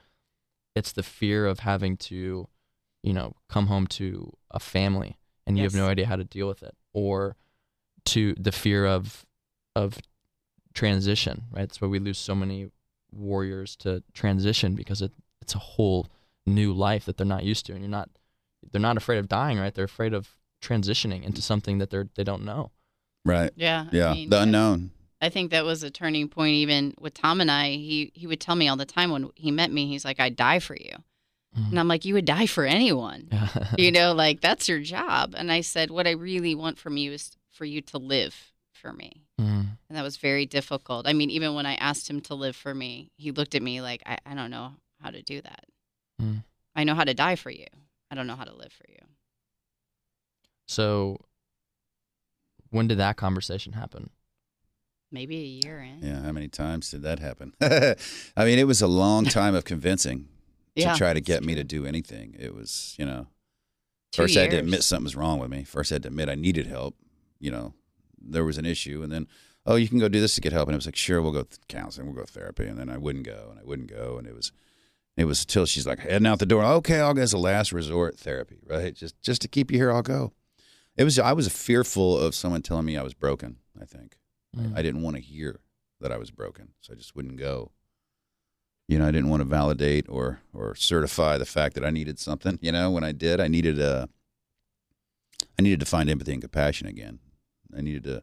it's the fear of having to, you know, come home to a family and you have no idea how to deal with it, or to the fear of of transition, right? That's why we lose so many warriors to transition because it, it's a whole new life that they're not used to, and you're not they're not afraid of dying, right? They're afraid of transitioning into something that they're they don't know. right. Yeah, I Yeah, mean, the unknown. I think that was a turning point. Even with Tom and I, he he would tell me all the time when he met me, he's like, "I'd die for you," Mm. and I'm like, "You would die for anyone." [LAUGHS] you know, like that's your job. And I said, what I really want from you is for you to live for me. Mm. And that was very difficult. I mean, even when I asked him to live for me, he looked at me like, I, I don't know how to do that. Mm. I know how to die for you. I don't know how to live for you. So, when did that conversation happen? Maybe a year in. Yeah, how many times did that happen? [LAUGHS] I mean, it was a long time of convincing to Yeah, try to get me to do anything. It was, you know, Two first I had to admit something was wrong with me. First I had to admit I needed help. You know, there was an issue, and then oh, you can go do this to get help, and it was like sure, we'll go th- counseling, we'll go therapy, and then I wouldn't go, and I wouldn't go, and it was. It was till she's like heading out the door. Okay, I'll go as a last resort therapy, right? Just just to keep you here, I'll go. It was I was fearful of someone telling me I was broken. I think Mm. I didn't want to hear that I was broken, so I just wouldn't go. You know, I didn't want to validate or or certify the fact that I needed something. You know, when I did, I needed a. I needed to find empathy and compassion again. I needed to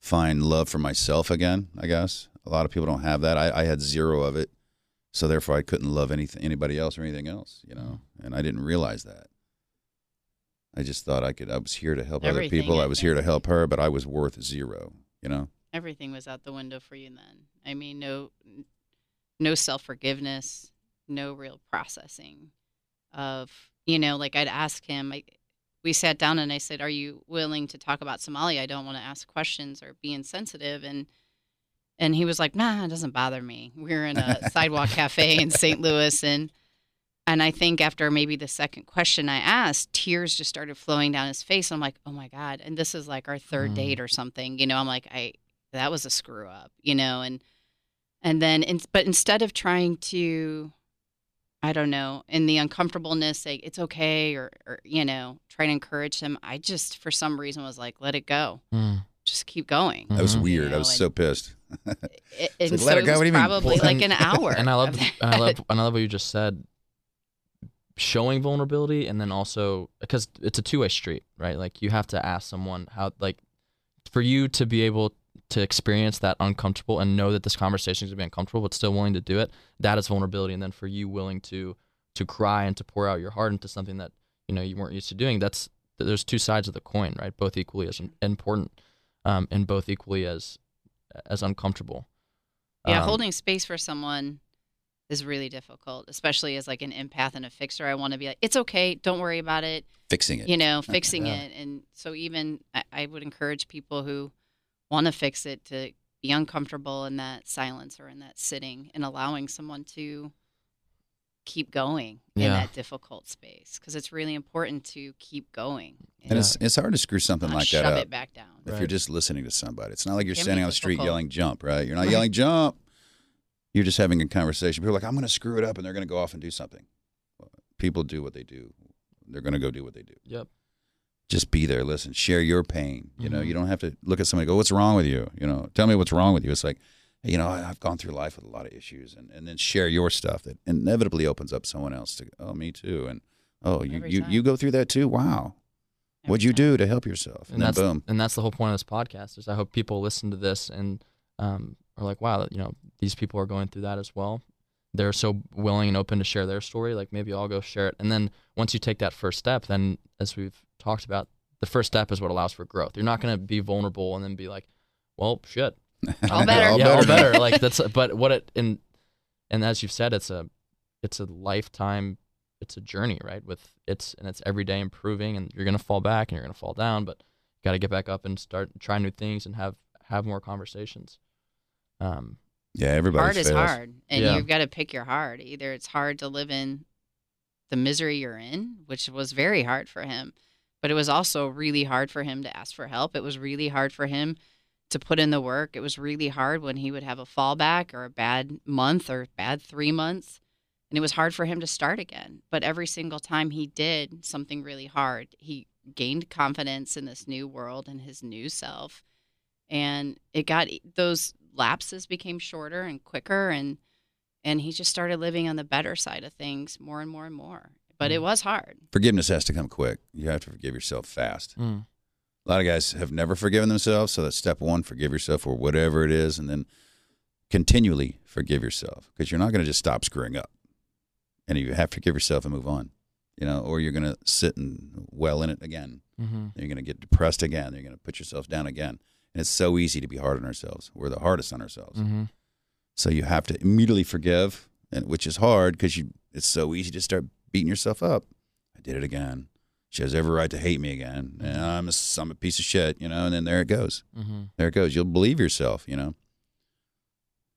find love for myself again. I guess a lot of people don't have that. I, I had zero of it, so therefore I couldn't love anything, anybody else or anything else. You know, mm. and I didn't realize that. I just thought I could. I was here to help other people. I I was here to help her, but I was worth zero. You know. Everything was out the window for you then. I mean, no, no self forgiveness, no real processing of, you know, like I'd ask him, I, we sat down and I said, Are you willing to talk about Somalia? I don't want to ask questions or be insensitive. And and he was like, Nah, it doesn't bother me. We were in a sidewalk cafe in St. Louis and and I think after maybe the second question I asked, tears just started flowing down his face. And I'm like, oh my God. And this is like our third Mm. date or something. You know, I'm like, I that was a screw up, you know, and and then in, but instead of trying to I don't know, in the uncomfortableness, say it's okay, or, or you know, try to encourage him. I just, for some reason, was like, let it go, Mm. just keep going. That was weird. You I was and- so pissed. It, and so let it it go? was What do you mean? probably like an [LAUGHS] hour. And I love, and I love, and I love what you just said. Showing vulnerability, and then also because it's a two-way street, right? Like you have to ask someone how, like, for you to be able to experience that uncomfortable and know that this conversation is gonna be uncomfortable, but still willing to do it. That is vulnerability, and then for you willing to to cry and to pour out your heart into something that you know you weren't used to doing. That's there's two sides of the coin, right? Both equally as important, um, and both equally as as uncomfortable. Yeah, Um, holding space for someone is really difficult, especially as like an empath and a fixer. I want to be like, it's okay, don't worry about it. Fixing it. You know, fixing Yeah. it. And so even I, I would encourage people who want to fix it to be uncomfortable in that silence or in that sitting and allowing someone to keep going in that difficult space because it's really important to keep going And it's it's hard to screw something not like shove that up it back down. if you're just listening to somebody. It's not like you're Can standing on the street yelling jump, right? You're not yelling jump. You're just having a conversation. People are like, I'm going to screw it up, and they're going to go off and do something. People do what they do. They're going to go do what they do. Yep. Just be there, listen, share your pain. You know, Mhm. you don't have to look at somebody and go, "What's wrong with you?" You know, tell me what's wrong with you. It's like, hey, you know, I- I've gone through life with a lot of issues, and, and then share your stuff that inevitably opens up someone else to, oh, me too, and oh, you Every you, time. you go through that too. Wow, what'd you do to help yourself? And, and then that's boom. and that's the whole point of this podcast is I hope people listen to this and um, are like, wow, you know, these people are going through that as well. They're so willing and open to share their story. Like maybe I'll go share it. And then once you take that first step, then as we've talked about, the first step is what allows for growth. You're not going to be vulnerable and then be like, well, shit, [LAUGHS] All better. yeah, all better. [LAUGHS] like that's, but what it and and as you've said, it's a it's a lifetime, it's a journey, right? With it's and it's every day improving, and you're gonna fall back and you're gonna fall down, but you got to get back up and start try new things and have have more conversations. Um, Yeah, everybody hard is hard, and Yeah. you've got to pick your hard. Either it's hard to live in the misery you're in, which was very hard for him, but it was also really hard for him to ask for help. It was really hard for him to put in the work. It was really hard when he would have a fallback or a bad month or bad three months, and it was hard for him to start again. But every single time he did something really hard, he gained confidence in this new world and his new self and it got those lapses became shorter and quicker and and he just started living on the better side of things more and more and more but it Mm. was hard Forgiveness has to come quick. You have to forgive yourself fast. mm, A lot of guys have never forgiven themselves, so that's step one: forgive yourself for whatever it is, and then continually forgive yourself because you're not going to just stop screwing up, and you have to forgive yourself and move on. You know, or you're going to sit and well in it again. mm-hmm. You're going to get depressed again. You're going to put yourself down again, and it's so easy to be hard on ourselves. We're the hardest on ourselves. Mm-hmm. So you have to immediately forgive, and which is hard because you it's so easy to start beating yourself up. I did it again. She has every right to hate me again. And I'm a, I'm a piece of shit, you know. And then there it goes. Mm-hmm. There it goes. You'll believe yourself, you know.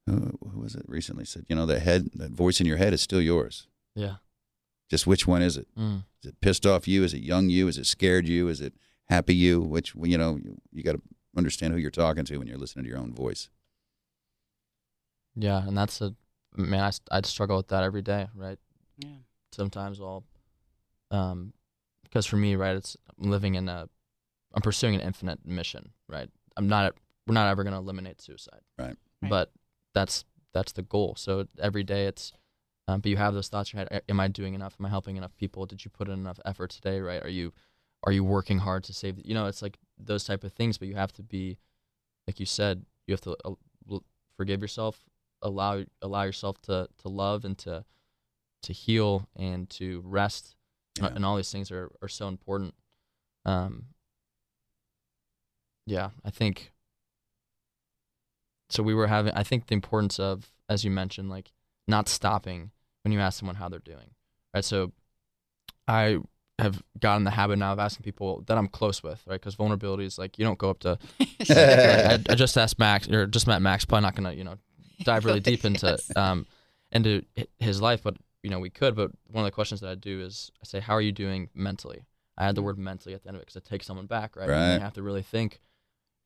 Who, who was it recently said? You know, that head, that voice in your head is still yours. yeah, Just which one is it? mm. Is it pissed off you? Is it young you? Is it scared you? Is it happy you? Which you know you, you got to understand who you're talking to when you're listening to your own voice. yeah, and that's a man. I I struggle with that every day, right? yeah sometimes I'll, um, because for me, right, it's I'm living in a, I'm pursuing an infinite mission, right? I'm not, we're not ever going to eliminate suicide, Right. Right. But that's that's the goal. So every day it's, um, but you have those thoughts in your head. Am I doing enough? Am I helping enough people? Did you put in enough effort today? Right? Are you, are you working hard to save? You know, it's like those type of things. But you have to be, like you said, you have to uh, forgive yourself, allow allow yourself to to love and to to heal and to rest and- Yeah. and all these things are, are so important um yeah i think so we were having i think the importance of as you mentioned like not stopping when you ask someone how they're doing right so i have gotten the habit now of asking people that i'm close with right because vulnerability is like you don't go up to [LAUGHS] like, I, I just asked Max or just met Max. Probably not gonna you know dive really [LAUGHS] deep into Yes. um into his life, but you know we could. But one of the questions that I do is I say, "How are you doing mentally?" I add the word mentally at the end of it because it takes someone back, right? And Right. they have to really think.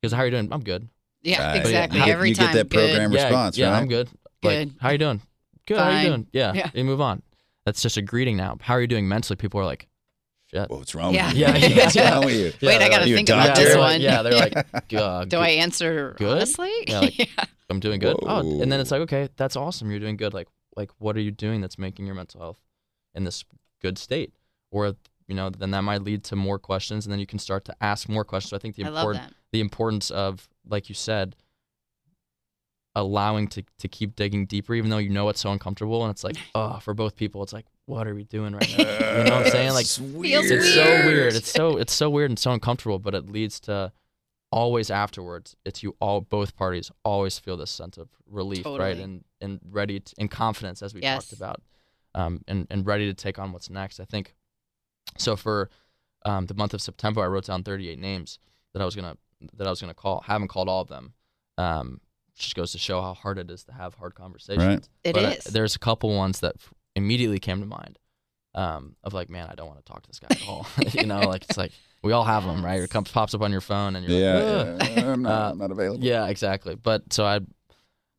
Because how are you doing? I'm good. yeah Right. exactly You get- every you get that good. program yeah, response, yeah, right? I'm good. Like, Good. how are you doing? Good. How are you doing? Yeah. Yeah. You move on. that's just a greeting now. How are you doing mentally? People are like, shit. What's wrong Yeah. with you? Yeah, [LAUGHS] yeah, What's yeah. wrong with you? Wait, I gotta like, think about this one. yeah, they're like, [LAUGHS] uh, Do I answer good? honestly? Yeah, like- [LAUGHS] yeah. I'm doing good. Oh, and then it's like, okay, that's awesome. You're doing good. Like, like what are you doing that's making your mental health in this good state? Or you know, then that might lead to more questions, and then you can start to ask more questions. So I think the I love important that. the importance of, like you said, allowing to to keep digging deeper, even though you know it's so uncomfortable, and it's like, [LAUGHS] oh, for both people, it's like, what are we doing right now? You know what I'm saying? Like, It's weird. it's so Weird. weird. It's so it's so weird and so uncomfortable, but it leads to always afterwards. It's you all both parties always feel this sense of relief, right, and and ready to, and confidence as we Yes. talked about, um, and and ready to take on what's next. I think. So for um, the month of September, I wrote down 38 names that I was gonna that I was gonna call. haven't called all of them. Um, just goes to show how hard it is to have hard conversations. Right. It But I- there's a couple ones that f- immediately came to mind um, of like, man, I don't want to talk to this guy at all. [LAUGHS] you know, like it's like we all have them, right? It comes pops up on your phone, and you're Yeah, like, "Ugh." yeah. I'm, not, Uh, I'm not available. yeah, exactly. But so I,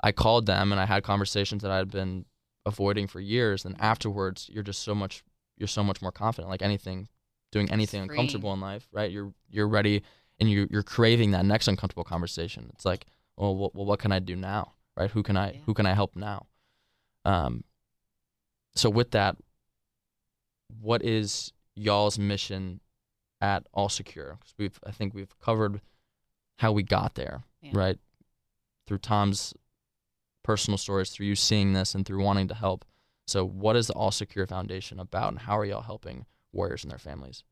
I called them and I had conversations that I had been avoiding for years, and afterwards, you're just so much, you're so much more confident. Like anything, doing anything Free. uncomfortable in life, right? You're you're ready, and you you're craving that next uncomfortable conversation. It's like, well, what, well, what can I do now, right? Who can I Yeah. who can I help now? Um. So with that, what is y'all's mission at All Secure? Because we've I think we've covered how we got there, Yeah. right? Through Tom's personal stories, through you seeing this, and through wanting to help. So, what is the All Secure Foundation about, and how are y'all helping warriors and their families?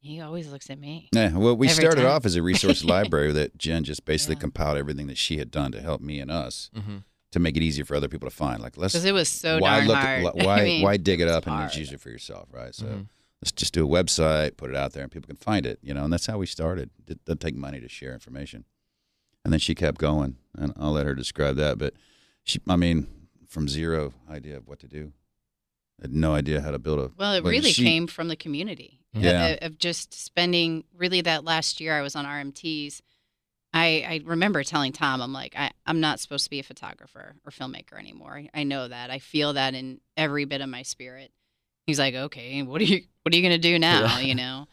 He always looks at me. Yeah, well, we Every started time. off as a resource [LAUGHS] library that Jen just basically Yeah. compiled everything that she had done to help me and us Mm-hmm. to make it easier for other people to find. Like, let's Because it was so why darn look hard. At, [LAUGHS] why I mean, why dig it up and hard. just use it for yourself, right? So Mhm. Let's just do a website, put it out there, and people can find it. You know, and that's how we started. It doesn't take money to share information. And then she kept going, and I'll let her describe that. But she, I mean, from zero idea of what to do, I had no idea how to build a. Well, it like, really she- came from the community. of- Yeah. Of, of just spending really that last year I was on RMTs. I, I remember telling Tom, I'm like, I, I'm not supposed to be a photographer or filmmaker anymore. I know that. I feel that in every bit of my spirit. He's like, okay, what are you what are you gonna do now? Yeah. You know?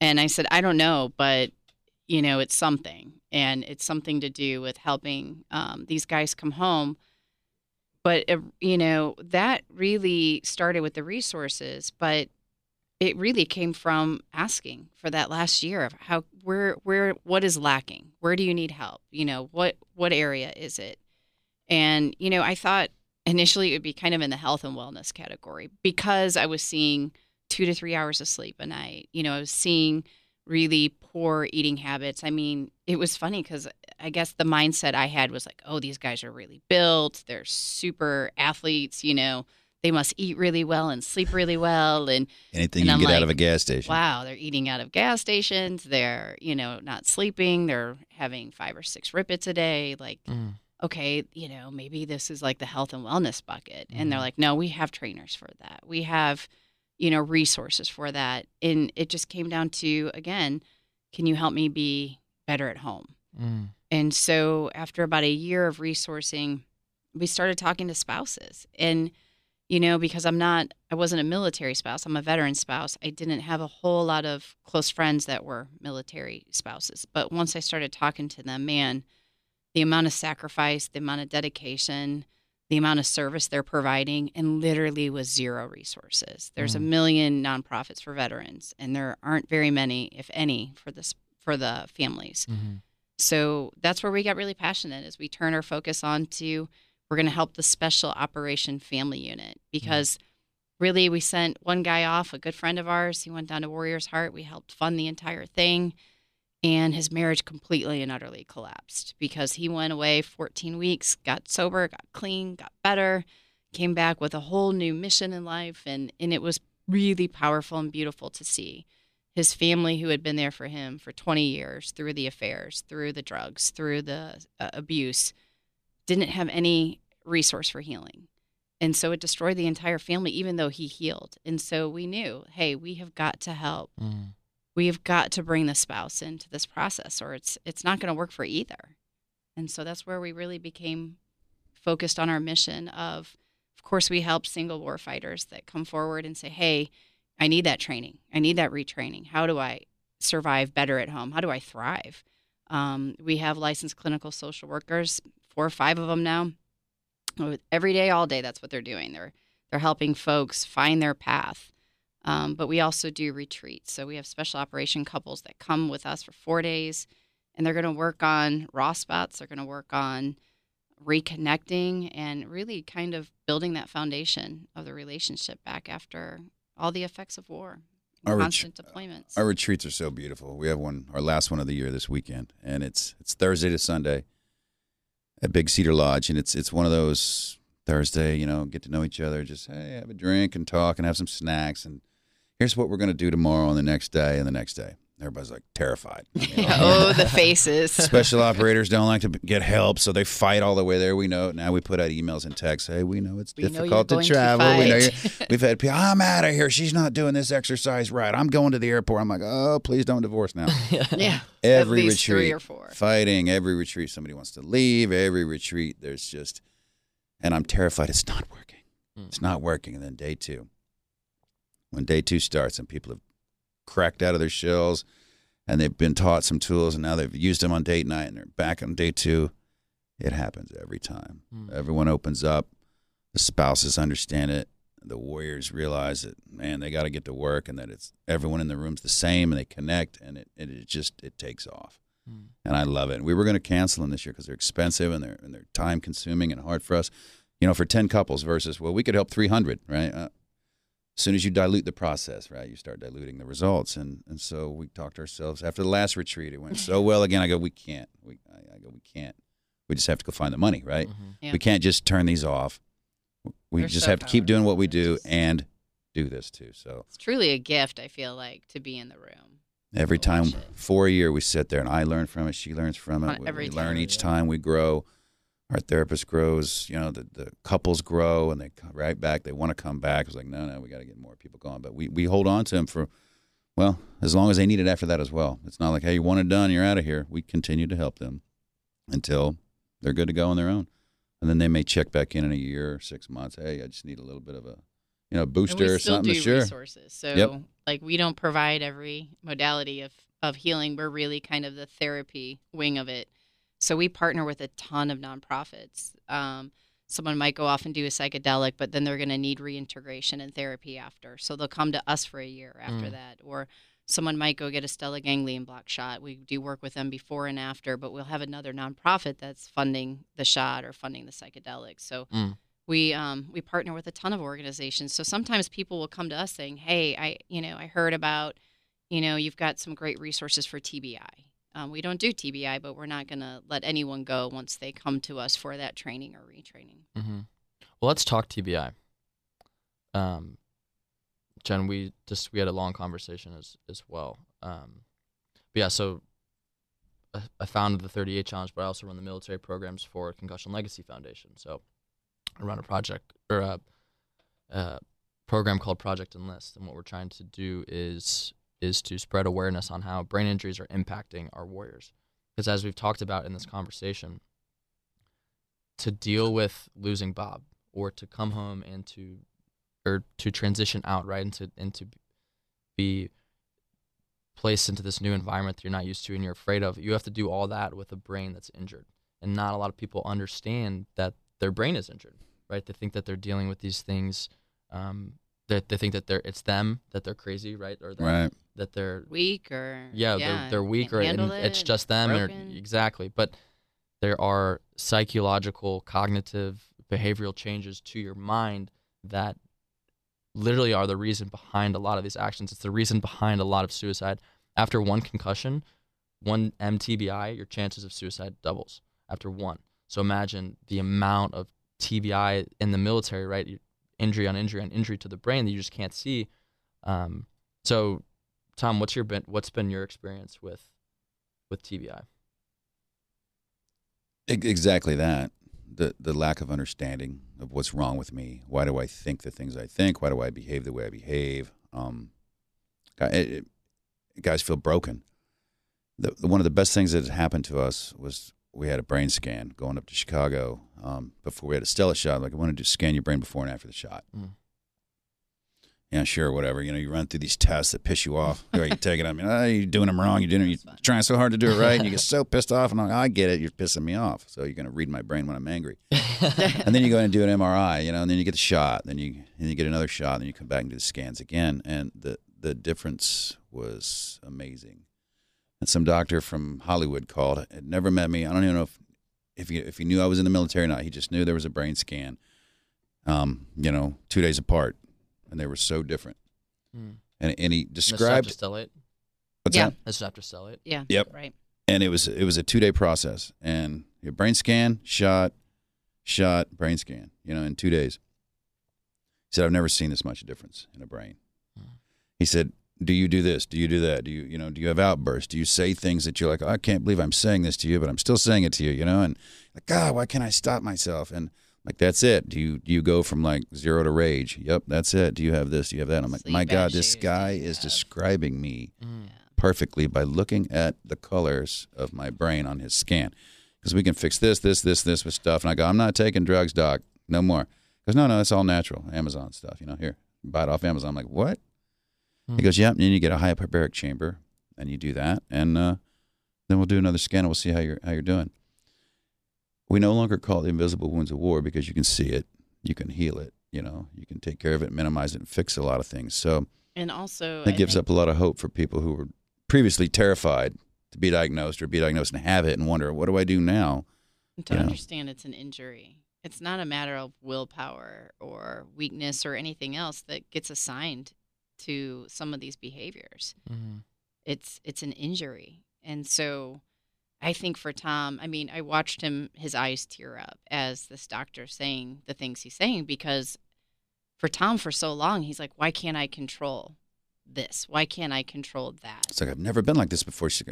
And I said, I don't know, but you know, it's something. And it's something to do with helping um, these guys come home. But, uh, you know, that really started with the resources, but it really came from asking for that last year of how where where what is lacking where do you need help you know what what area is it and you know i thought initially it would be kind of in the health and wellness category because i was seeing two to three hours of sleep a night. You know i was seeing really poor eating habits. I mean it was funny because i guess the mindset i had was like oh these guys are really built. They're super athletes you know. They must eat really well and sleep really well. And Anything And you I'm can get out of a gas station. wow they're eating out of gas stations. They're you know not sleeping. They're having five or six Rip Its a day. Like Mm. Okay you know maybe this is like the health and wellness bucket and they're Mhm. like no we have trainers for that we have you know resources for that and it just came down to again can you help me be better at home Mm. and so after about a year of resourcing, we started talking to spouses. And, you know, because I'm not, I wasn't a military spouse, I'm a veteran spouse. I didn't have a whole lot of close friends that were military spouses. But once I started talking to them, man, the amount of sacrifice, the amount of dedication, the amount of service they're providing, and literally with zero resources. There's a Mm. million nonprofits for veterans, and there aren't very many, if any, for this for the families. Mhm. So that's where we got really passionate as we turn our focus on to we're going to help the special operation family unit because really we sent one guy off, a good friend of ours. He went down to Warrior's Heart. We helped fund the entire thing. And his marriage completely and utterly collapsed because he went away 14 weeks, got sober, got clean, got better, came back with a whole new mission in life. And, and it was really powerful and beautiful to see his family who had been there for him for 20 years through the affairs through the drugs through the uh, abuse didn't have any resource for healing and so it destroyed the entire family even though he healed and so we knew hey we have got to help Mm. We have got to bring the spouse into this process or it's it's not going to work for either and so that's where we really became focused on our mission of Of course, we help single war fighters that come forward and say, "Hey, I need that training. I need that retraining. How do I survive better at home? How do I thrive?" Um, we have licensed clinical social workers, four or five of them now. Every day, all day, that's what they're doing. They're they're helping folks find their path. Um, but we also do retreats. So we have special operation couples that come with us for four days, and they're going to work on raw spots. They're going to work on reconnecting and really kind of building that foundation of the relationship back after all the effects of war, Our ret- constant deployments. Our retreats are so beautiful. We have one, our last one of the year this weekend, and it's it's Thursday to Sunday at Big Cedar Lodge, and it's it's one of those Thursday, you know, get to know each other, just hey, have a drink and talk and have some snacks, and here's what we're gonna do tomorrow and the next day and the next day. Everybody's like terrified. [LAUGHS] You know? oh, the faces. [LAUGHS] Special operators don't like to get help, so they fight all the way there. We know now. We put out emails and texts. Hey, we know it's We know difficult to going to travel. We know you're. [LAUGHS] We've had people. I'm out of here. She's not doing this exercise right. I'm going to the airport. I'm like, oh, please don't divorce now. yeah. Every At least retreat, three or four. fighting. Every retreat, somebody wants to leave. Every retreat, there's just, and I'm terrified. It's not working. Mm. It's not working. And then day two, when day two starts and people have cracked out of their shells and they've been taught some tools and now they've used them on date night and they're back on day two, it happens every time. Mm. Everyone opens up. The spouses understand it. The warriors realize that man, they got to get to work, and that it's everyone in the room's the same, and they connect, and it, and it just it takes off. Mm. And I love it. And we were going to cancel them this year because they're expensive and they're and they're time consuming and hard for us. You know, for ten couples versus well, we could help three hundred, right? Uh, as soon as you dilute the process, right, you start diluting the results, and and so we talked to ourselves after the last retreat. It went so [LAUGHS] well again. I go, we can't. We I, I go, we can't. We just have to go find the money, right? Mhm. Yeah. We can't just turn these off. We They're just so have to keep doing what we do powerful. and do this too. So It's truly a gift, I feel like, to be in the room. every time it. for a year we sit there and I learn from it, she learns from it. On We, every we learn each yeah. time we grow. Our therapist grows, you know, the, the couples grow and they come right back. They want to come back. It's like, no, no, we got to get more people going. But we, we hold on to them for, well, as long as they need it after that as well. It's not like, hey, you want it done, you're out of here. We continue to help them until they're good to go on their own. And then they may check back in in a year or six months. Hey, I just need a little bit of a, you know, And booster we or still something. do sure. resources. So, Yep. like, we don't provide every modality of, of healing. We're really kind of the therapy wing of it. So, we partner with a ton of nonprofits. Um, someone might go off and do a psychedelic, but then they're going to need reintegration and therapy after. So, they'll come to us for a year after Mm. that. Or someone might go get a Stellate ganglion block shot. We do work with them before and after, but we'll have another nonprofit that's funding the shot or funding the psychedelic. So, Mm. we um, we partner with a ton of organizations. So sometimes people will come to us saying, "Hey, I you know I heard about, you know, you've got some great resources for TBI. Um, we don't do TBI, but we're not going to let anyone go once they come to us for that training or retraining." hmm Well, let's talk TBI. Um, Jen, we just we had a long conversation as as well. Um, but yeah, so I, I founded the 38 Challenge, but I also run the military programs for Concussion Legacy Foundation. So I run a project or a, a program called Project Enlist, and what we're trying to do is is to spread awareness on how brain injuries are impacting our warriors. Because as we've talked about in this conversation, to deal with losing Bob or to come home and to or to transition out right into and to be placed into this new environment that you're not used to and you're afraid of you have to do all that with a brain that's injured and not a lot of people understand that their brain is injured right they think that they're dealing with these things um, that they think that they're it's them that they're crazy right? Or that, Right. that they're Weak or yeah, they're they're weak or and handle it's just them or exactly. But there are psychological cognitive behavioral changes to your mind that literally are the reason behind a lot of these actions. It's the reason behind a lot of suicide. After one concussion one mtbi your chances of suicide doubles after one. So imagine the amount of tbi in the military right? You- injury on injury on injury to the brain that you just can't see um, so Tom, what's your been what's been your experience with with TBI? Exactly that. The the lack of understanding of what's wrong with me. Why do I think the things I think? Why do I behave the way I behave? Um, it, it, guys feel broken. The, the one of the best things that happened to us was we had a brain scan going up to Chicago, um, before we had a Stellate shot. Like I wanted to scan your brain before and after the shot. Mm. Yeah, sure, whatever. You know, you run through these tests that piss you off. Or you take it. I mean, oh, you're doing them wrong. You're doing. You're trying so hard to do it right, and you get so pissed off. And I'm like, I get it. You're pissing me off. So you're gonna read my brain when I'm angry. and then you go in and do an MRI. You know, and then you get the shot. Then you and you get another shot. And then you come back and do the scans again. And the the difference was amazing. And some doctor from Hollywood called. Had never met me. I don't even know if if he if he knew I was in the military or not. He just knew there was a brain scan. Um, you know, two days apart, and they were so different. Mm. And and he This is described after Stellate. what's Yeah. that? This is after Stellate. Yeah. Yep. Right. And it was it was a two day process. And your brain scan, shot, shot, brain scan. You know, in two days. He said, I've never seen this much difference in a brain. Hmm. He said, Do you do this? Do you do that? Do you you know? Do you have outbursts? Do you say things that you're like, I can't believe I'm saying this to you, but I'm still saying it to you. You know, and like, God, why can't I stop myself? And like that's it. Do you do you go from like zero to rage? Yep, that's it. Do you have this? Do you have that? I'm like, Sleep my God, this guy is describing me Mm. perfectly by looking at the colors of my brain on his scan. Because we can fix this, this, this, this with stuff. And I go, I'm not taking drugs, doc. No more. Because no, no, it's all natural. Amazon stuff. You know, here, buy it off Amazon. I'm like, what? Hmm. He goes, yep. And then you get a hyperbaric chamber, and you do that, and uh, then we'll do another scan, and we'll see how you're how you're doing. We no longer call it invisible wounds of war because you can see it, you can heal it, you know, you can take care of it, minimize it, and fix a lot of things. So And also, that I gives up a lot of hope for people who were previously terrified to be diagnosed or be diagnosed and have it and wonder, what do I do now? to you know. understand it's an injury. It's not a matter of willpower or weakness or anything else that gets assigned to some of these behaviors. Mhm. It's it's an injury. And so I think for Tom, I mean, I watched him his eyes tear up as this doctor saying the things he's saying because for Tom for so long he's like, why can't I control this? Why can't I control that? It's like, I've never been like this before. She,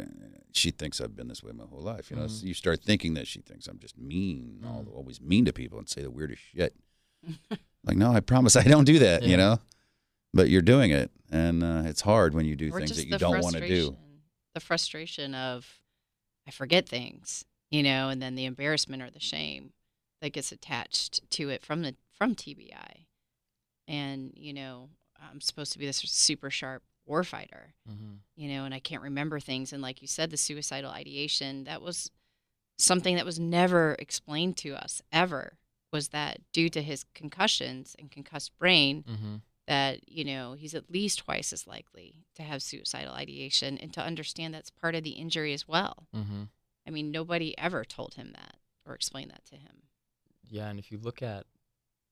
she thinks I've been this way my whole life. You know, Mhm. so you start thinking that she thinks I'm just mean, all, Mhm. always mean to people and say the weirdest shit. [LAUGHS] like, no, I promise I don't do that, Yeah. you know? But you're doing it. And uh, it's hard when you do or things that you don't want to do. The frustration of I forget things, you know, and then the embarrassment or the shame that gets attached to it from the from TBI. And you know, I'm supposed to be this super sharp warfighter, Mhm. you know, and I can't remember things. And like you said, the suicidal ideation that was something that was never explained to us ever. Was that due to his concussions and concussed brain? Mhm. That you know he's at least twice as likely to have suicidal ideation and to understand that's part of the injury as well Mhm. i mean nobody ever told him that or explained that to him Yeah, and if you look at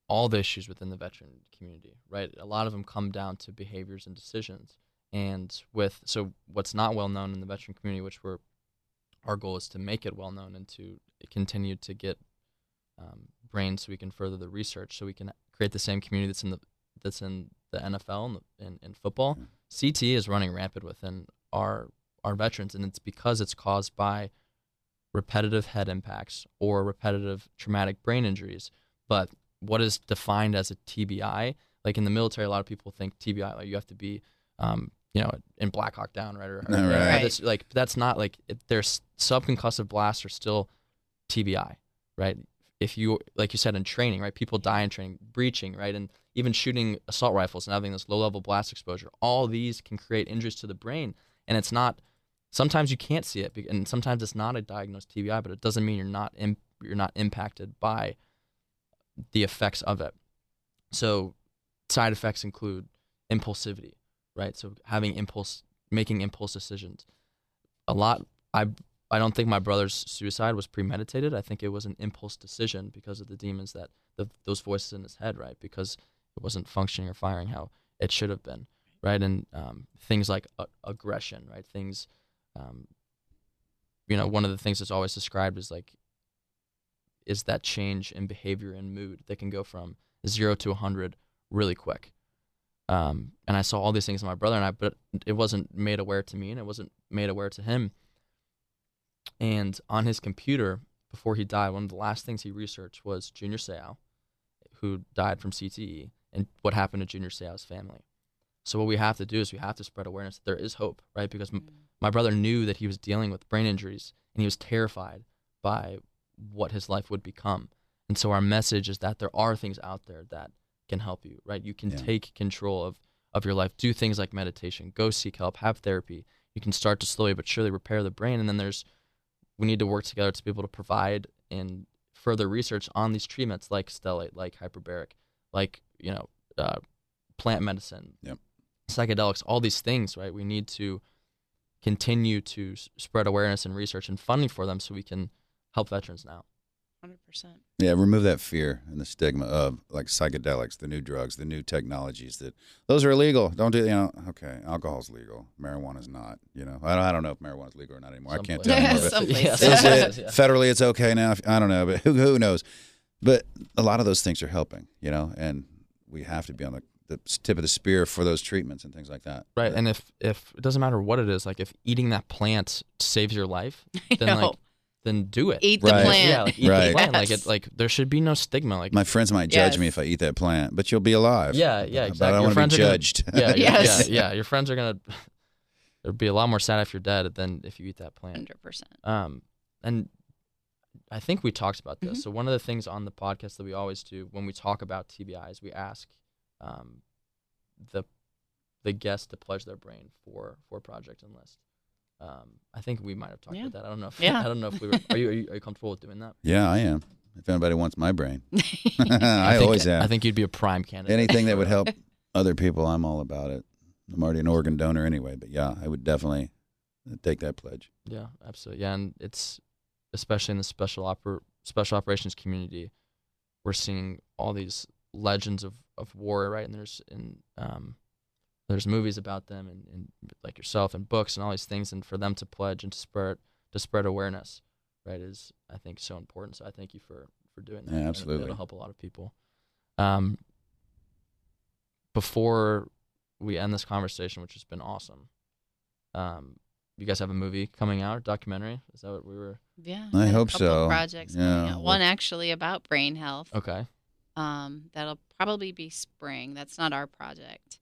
all the issues within the veteran community, right, a lot of them come down to behaviors and decisions. And with so what's not well known in the veteran community, which we're our goal is to make it well known and to continue to get um, brains so we can further the research, so we can create the same community that's in the that's in the NFL and in, in football. Mhm. CTE is running rampant within our our veterans, and it's because it's caused by repetitive head impacts or repetitive traumatic brain injuries. But what is defined as a TBI? Like in the military, a lot of people think TBI like you have to be, um, you know, in Black Hawk Down, right? Or, or- Right. or this- like that's not like it, there's subconcussive blasts are still TBI, right? If you like you said in training, right? People die in training, breaching, right? And even shooting assault rifles and having this low level blast exposure. All these can create injuries to the brain, and it's not. Sometimes you can't see it, and sometimes it's not a diagnosed TBI, but it doesn't mean you're not you're not impacted by the effects of it. So, side effects include impulsivity, right? So having impulse, making impulse decisions. A lot. I I don't think my brother's suicide was premeditated. I think it was an impulse decision because of the demons that the, those voices in his head, right? Because it wasn't functioning or firing how it should have been, right? And um, things like uh, aggression, right? Things, um, you know, one of the things that's always described is like, is that change in behavior and mood that can go from zero to 100 really quick. Um, and I saw all these things in my brother and I, but it wasn't made aware to me and it wasn't made aware to him. And on his computer, before he died, one of the last things he researched was Junior Seau, who died from CTE, and what happened to Junior Seau's family. So what we have to do is we have to spread awareness that there is hope, right? Because m- mm. my brother knew that he was dealing with brain injuries, and he was terrified by what his life would become. And so our message is that there are things out there that can help you, right? You can Yeah. take control of of your life. Do things like meditation, go seek help, have therapy. You can start to slowly but surely repair the brain and then there's we need to work together to be able to provide and further research on these treatments like stellate, like hyperbaric, like, you know, uh, plant medicine, Yep. psychedelics, all these things, right? We need to continue to s- spread awareness and research and funding for them so we can help veterans now. Hundred percent. Yeah, remove that fear and the stigma of like psychedelics, the new drugs, the new technologies that those are illegal. Don't do you know? Okay, alcohol's legal, marijuana's not. You know, I don't, I don't know if marijuana's legal or not anymore. I can't places. tell anymore. [LAUGHS] but- Some Yeah, Is it [LAUGHS] federally it's okay now? I don't know, but who who knows? But a lot of those things are helping, you know, and we have to be on the, the tip of the spear for those treatments and things like that. Right. And if if it doesn't matter what it is, like if eating that plant saves your life, [LAUGHS] then like then do it. Eat the Right. plant. Yeah, like eat Right. the plant. Like Yes. it like there should be no stigma. Like My friends might judge me if I eat that plant, but you'll be alive. Yeah, yeah, exactly. But. I don't want to friends be are gonna- judged. [LAUGHS] yeah, yeah, Yes. yeah, yeah. Your friends are gonna [LAUGHS] there'd be a lot more sad if you're dead than if you eat that plant. Hundred percent. Um, and I think we talked about this. Mhm. So one of the things on the podcast that we always do when we talk about TBIs, we ask um, the the guest to pledge their brain for for Project Enlist. Um, I think we might have talked Yeah. about that. I don't know if Yeah. I don't know if we were. Are you, are you are you comfortable with doing that? yeah, I am. If anybody wants my brain, [LAUGHS] [LAUGHS] I, think, always am. I think you'd be a prime candidate. Anything that would help [LAUGHS] other people, I'm all about it. I'm already an organ donor anyway, but yeah, I would definitely take that pledge. Yeah, absolutely. Yeah, and it's especially in the special oper- special operations community, we're seeing all these legends of, of war, right? And there's in um, there's movies about them and, and like yourself and books and all these things, and for them to pledge and to spread to spread awareness, right, is I think so important. So I thank you for for doing that. Yeah, absolutely. it'll help a lot of people. Um, before we end this conversation, which has been awesome, um, you guys have a movie coming out, a documentary? Is that what we were? Yeah. I got a hope couple so. Projects. Yeah, coming out. One actually about brain health. Okay. Um, that'll probably be spring. That's not our project.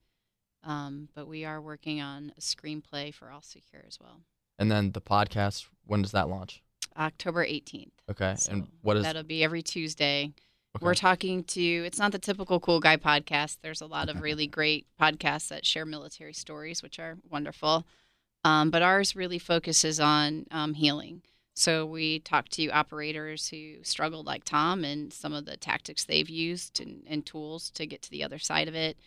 Um, but we are working on a screenplay for All Secure as well. And then the podcast, when does that launch? October 18th. Okay. So and what is That'll be every Tuesday. okay. We're talking to, it's not the typical cool guy podcast. There's a lot of really great podcasts that share military stories, which are wonderful. Um, but ours really focuses on um, healing. So we talk to operators who struggled like Tom and some of the tactics they've used and, and tools to get to the other side of it.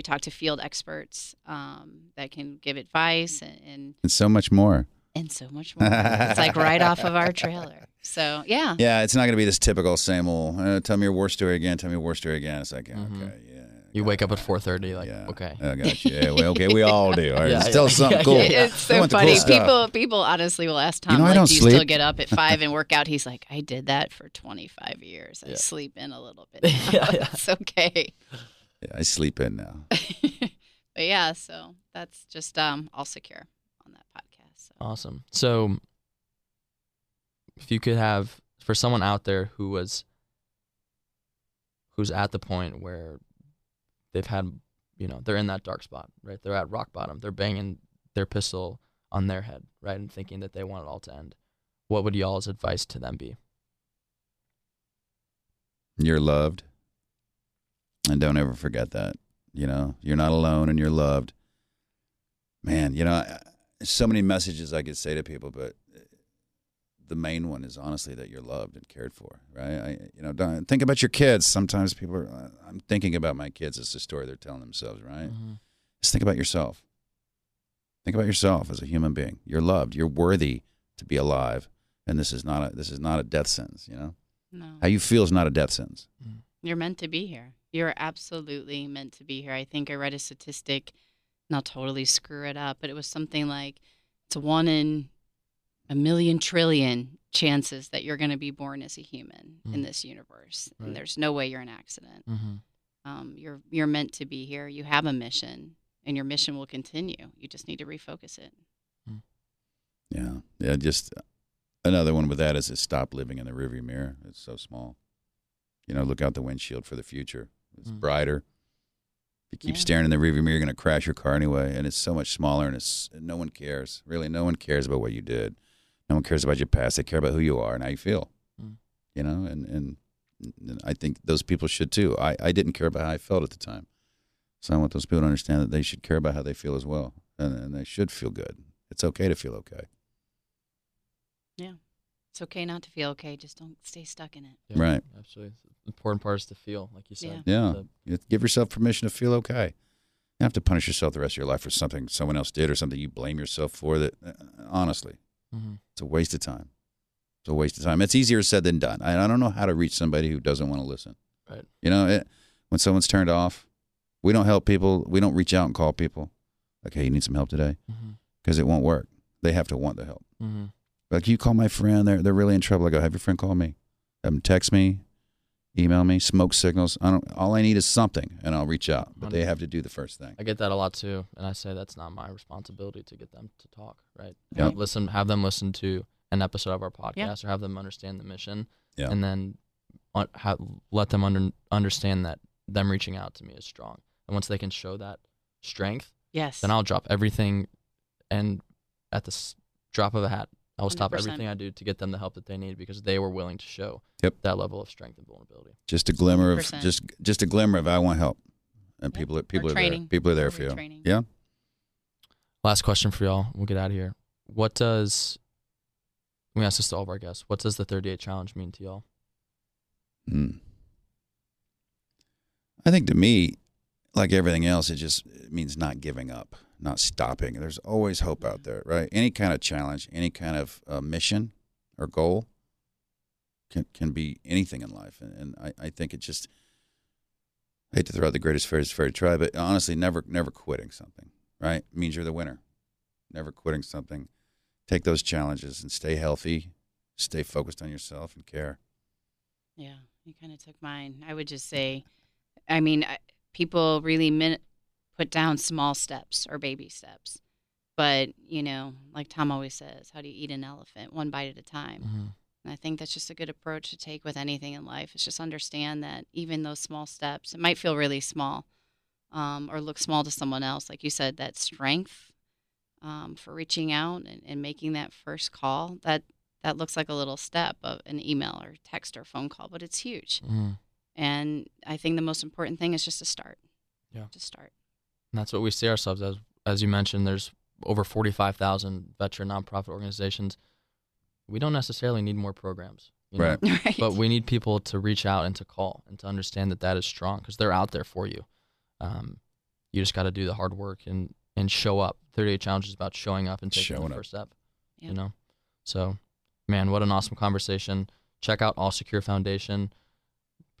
We talk to field experts um, that can give advice and, and, And so much more. and so much more. it's like right off of our trailer. So, yeah. Yeah, it's not going to be this typical same old. Uh, tell me your war story again. Tell me your war story again. It's like yeah, Mhm. okay, yeah. you wake up at 4:30 like, yeah. okay. I got you. Yeah, well, okay, we all do. [LAUGHS] All right, Yeah, it's still yeah, something cool. yeah, yeah. It's so want the cool funny. stuff. people people honestly will ask Tom, You know, I like, don't do you still get up at [LAUGHS] five and work out? He's like, I did that for 25 years. I Yeah. sleep in a little bit. [LAUGHS] Now. Yeah, yeah. It's okay. Yeah, I sleep in now. [LAUGHS] but yeah, so that's just um all secure on that podcast. So. Awesome. So, if you could have for someone out there who was who's at the point where they've had, you know, they're in that dark spot, right? They're at rock bottom. They're banging their pistol on their head, right, and thinking that they want it all to end. What would y'all's advice to them be? You're loved, and don't ever forget that. You know, you're not alone, and you're loved. Man, you know, I, so many messages I could say to people, but the main one is honestly that you're loved and cared for, right? I, you know, don't, think about your kids. Sometimes people are. uh, I'm thinking about my kids. It's the story they're telling themselves, right? Mhm. Just think about yourself. Think about yourself as a human being. You're loved. You're worthy to be alive, and this is not a this is not a death sentence. You know, No, how you feel is not a death sentence. you're meant to be here. You're absolutely meant to be here. I think I read a statistic, and I'll totally screw it up, but it was something like it's one in a million trillion chances that you're going to be born as a human in Mm. this universe, Right. and there's no way you're an accident. Mhm. Um, you're you're meant to be here. You have a mission, and your mission will continue. You just need to refocus it. Yeah, yeah. Just another one with that is to stop living in the rearview mirror. It's so small. You know, look out the windshield for the future. It's Mm. brighter. If you keep Yeah. staring in the rearview mirror, you're going to crash your car anyway, and it's so much smaller, and it's no one cares. Really, no one cares about what you did. No one cares about your past. They care about who you are and how you feel. Mm. You know, and and And I think those people should too. I, I didn't care about how I felt at the time. So I want those people to understand that they should care about how they feel as well. And, and they should feel good. It's okay to feel okay. It's okay not to feel okay. Just don't stay stuck in it. Yeah, Right. Absolutely. The important part is to feel, like you said. Yeah. The- You give yourself permission to feel okay. You don't have to punish yourself the rest of your life for something someone else did or something you blame yourself for that, uh, honestly, mhm. it's a waste of time. It's a waste of time. It's easier said than done. I, I don't know how to reach somebody who doesn't want to listen. Right. You know, it, when someone's turned off, we don't help people. We don't reach out and call people. Like, hey, you need some help today? Mhm. Because it won't work. They have to want the help. Mhm. Like, you call my friend. They're, they're really in trouble. I go, have your friend call me. Have them text me, email me, smoke signals. I don't. All I need is something, and I'll reach out. But they have to do the first thing. I get that a lot too, and I say that's not my responsibility to get them to talk. Right. Yeah. Have Listen. Have them listen to an episode of our podcast, Yeah. or have them understand the mission, Yeah. and then un- ha- let them under- understand that them reaching out to me is strong. And once they can show that strength, Yes. then I'll drop everything, and at the s- drop of a hat, I will stop 100%. everything I do to get them the help that they need because they were willing to show Yep. that level of strength and vulnerability. Just a glimmer of 100%. just just a glimmer of I want help, and Yeah. people are people Or are there. training. People are there Or for you. retraining. Yeah. Last question for y'all. We'll get out of here. What does we ask this to all of our guests? What does the 38 challenge mean to y'all? Hmm. I think to me, like everything else, it just means not giving up, not stopping. There's always hope out there, right? Any kind of challenge, any kind of uh, mission or goal can can be anything in life, and, and I, I think it just I hate to throw out the greatest fairest fair to try, but honestly, never never quitting something, right? means you're the winner. Never quitting something. Take those challenges and stay healthy, stay focused on yourself and care. Yeah, you kind of took mine. I would just say, I mean, I- people really min- put down small steps or baby steps. But, you know, like Tom always says, how do you eat an elephant? One bite at a time. Mm-hmm. And I think that's just a good approach to take with anything in life. It's just understand that even those small steps, it might feel really small um, or look small to someone else. Like you said, that strength um, for reaching out and, and making that first call, that, that looks like a little step of an email or text or phone call, but it's huge. Mm-hmm. And I think the most important thing is just to start. Yeah. Just start. And that's what we see ourselves as. As you mentioned, there's over 45,000 veteran nonprofit organizations. We don't necessarily need more programs, you know? Right. [LAUGHS] right. but we need people to reach out and to call and to understand that that is strong because they're out there for you. Um, you just got to do the hard work and and show up. 38 Challenge is about showing up and taking Showing the up. first step. Yeah. You know, so man, what an awesome conversation. Check out All Secure Foundation.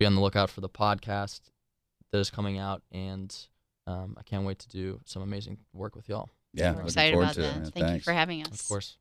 Be on the lookout for the podcast that is coming out, and um, I can't wait to do some amazing work with y'all. Yeah, We're excited forward about to it, that. man. Thank you for having us. Of course.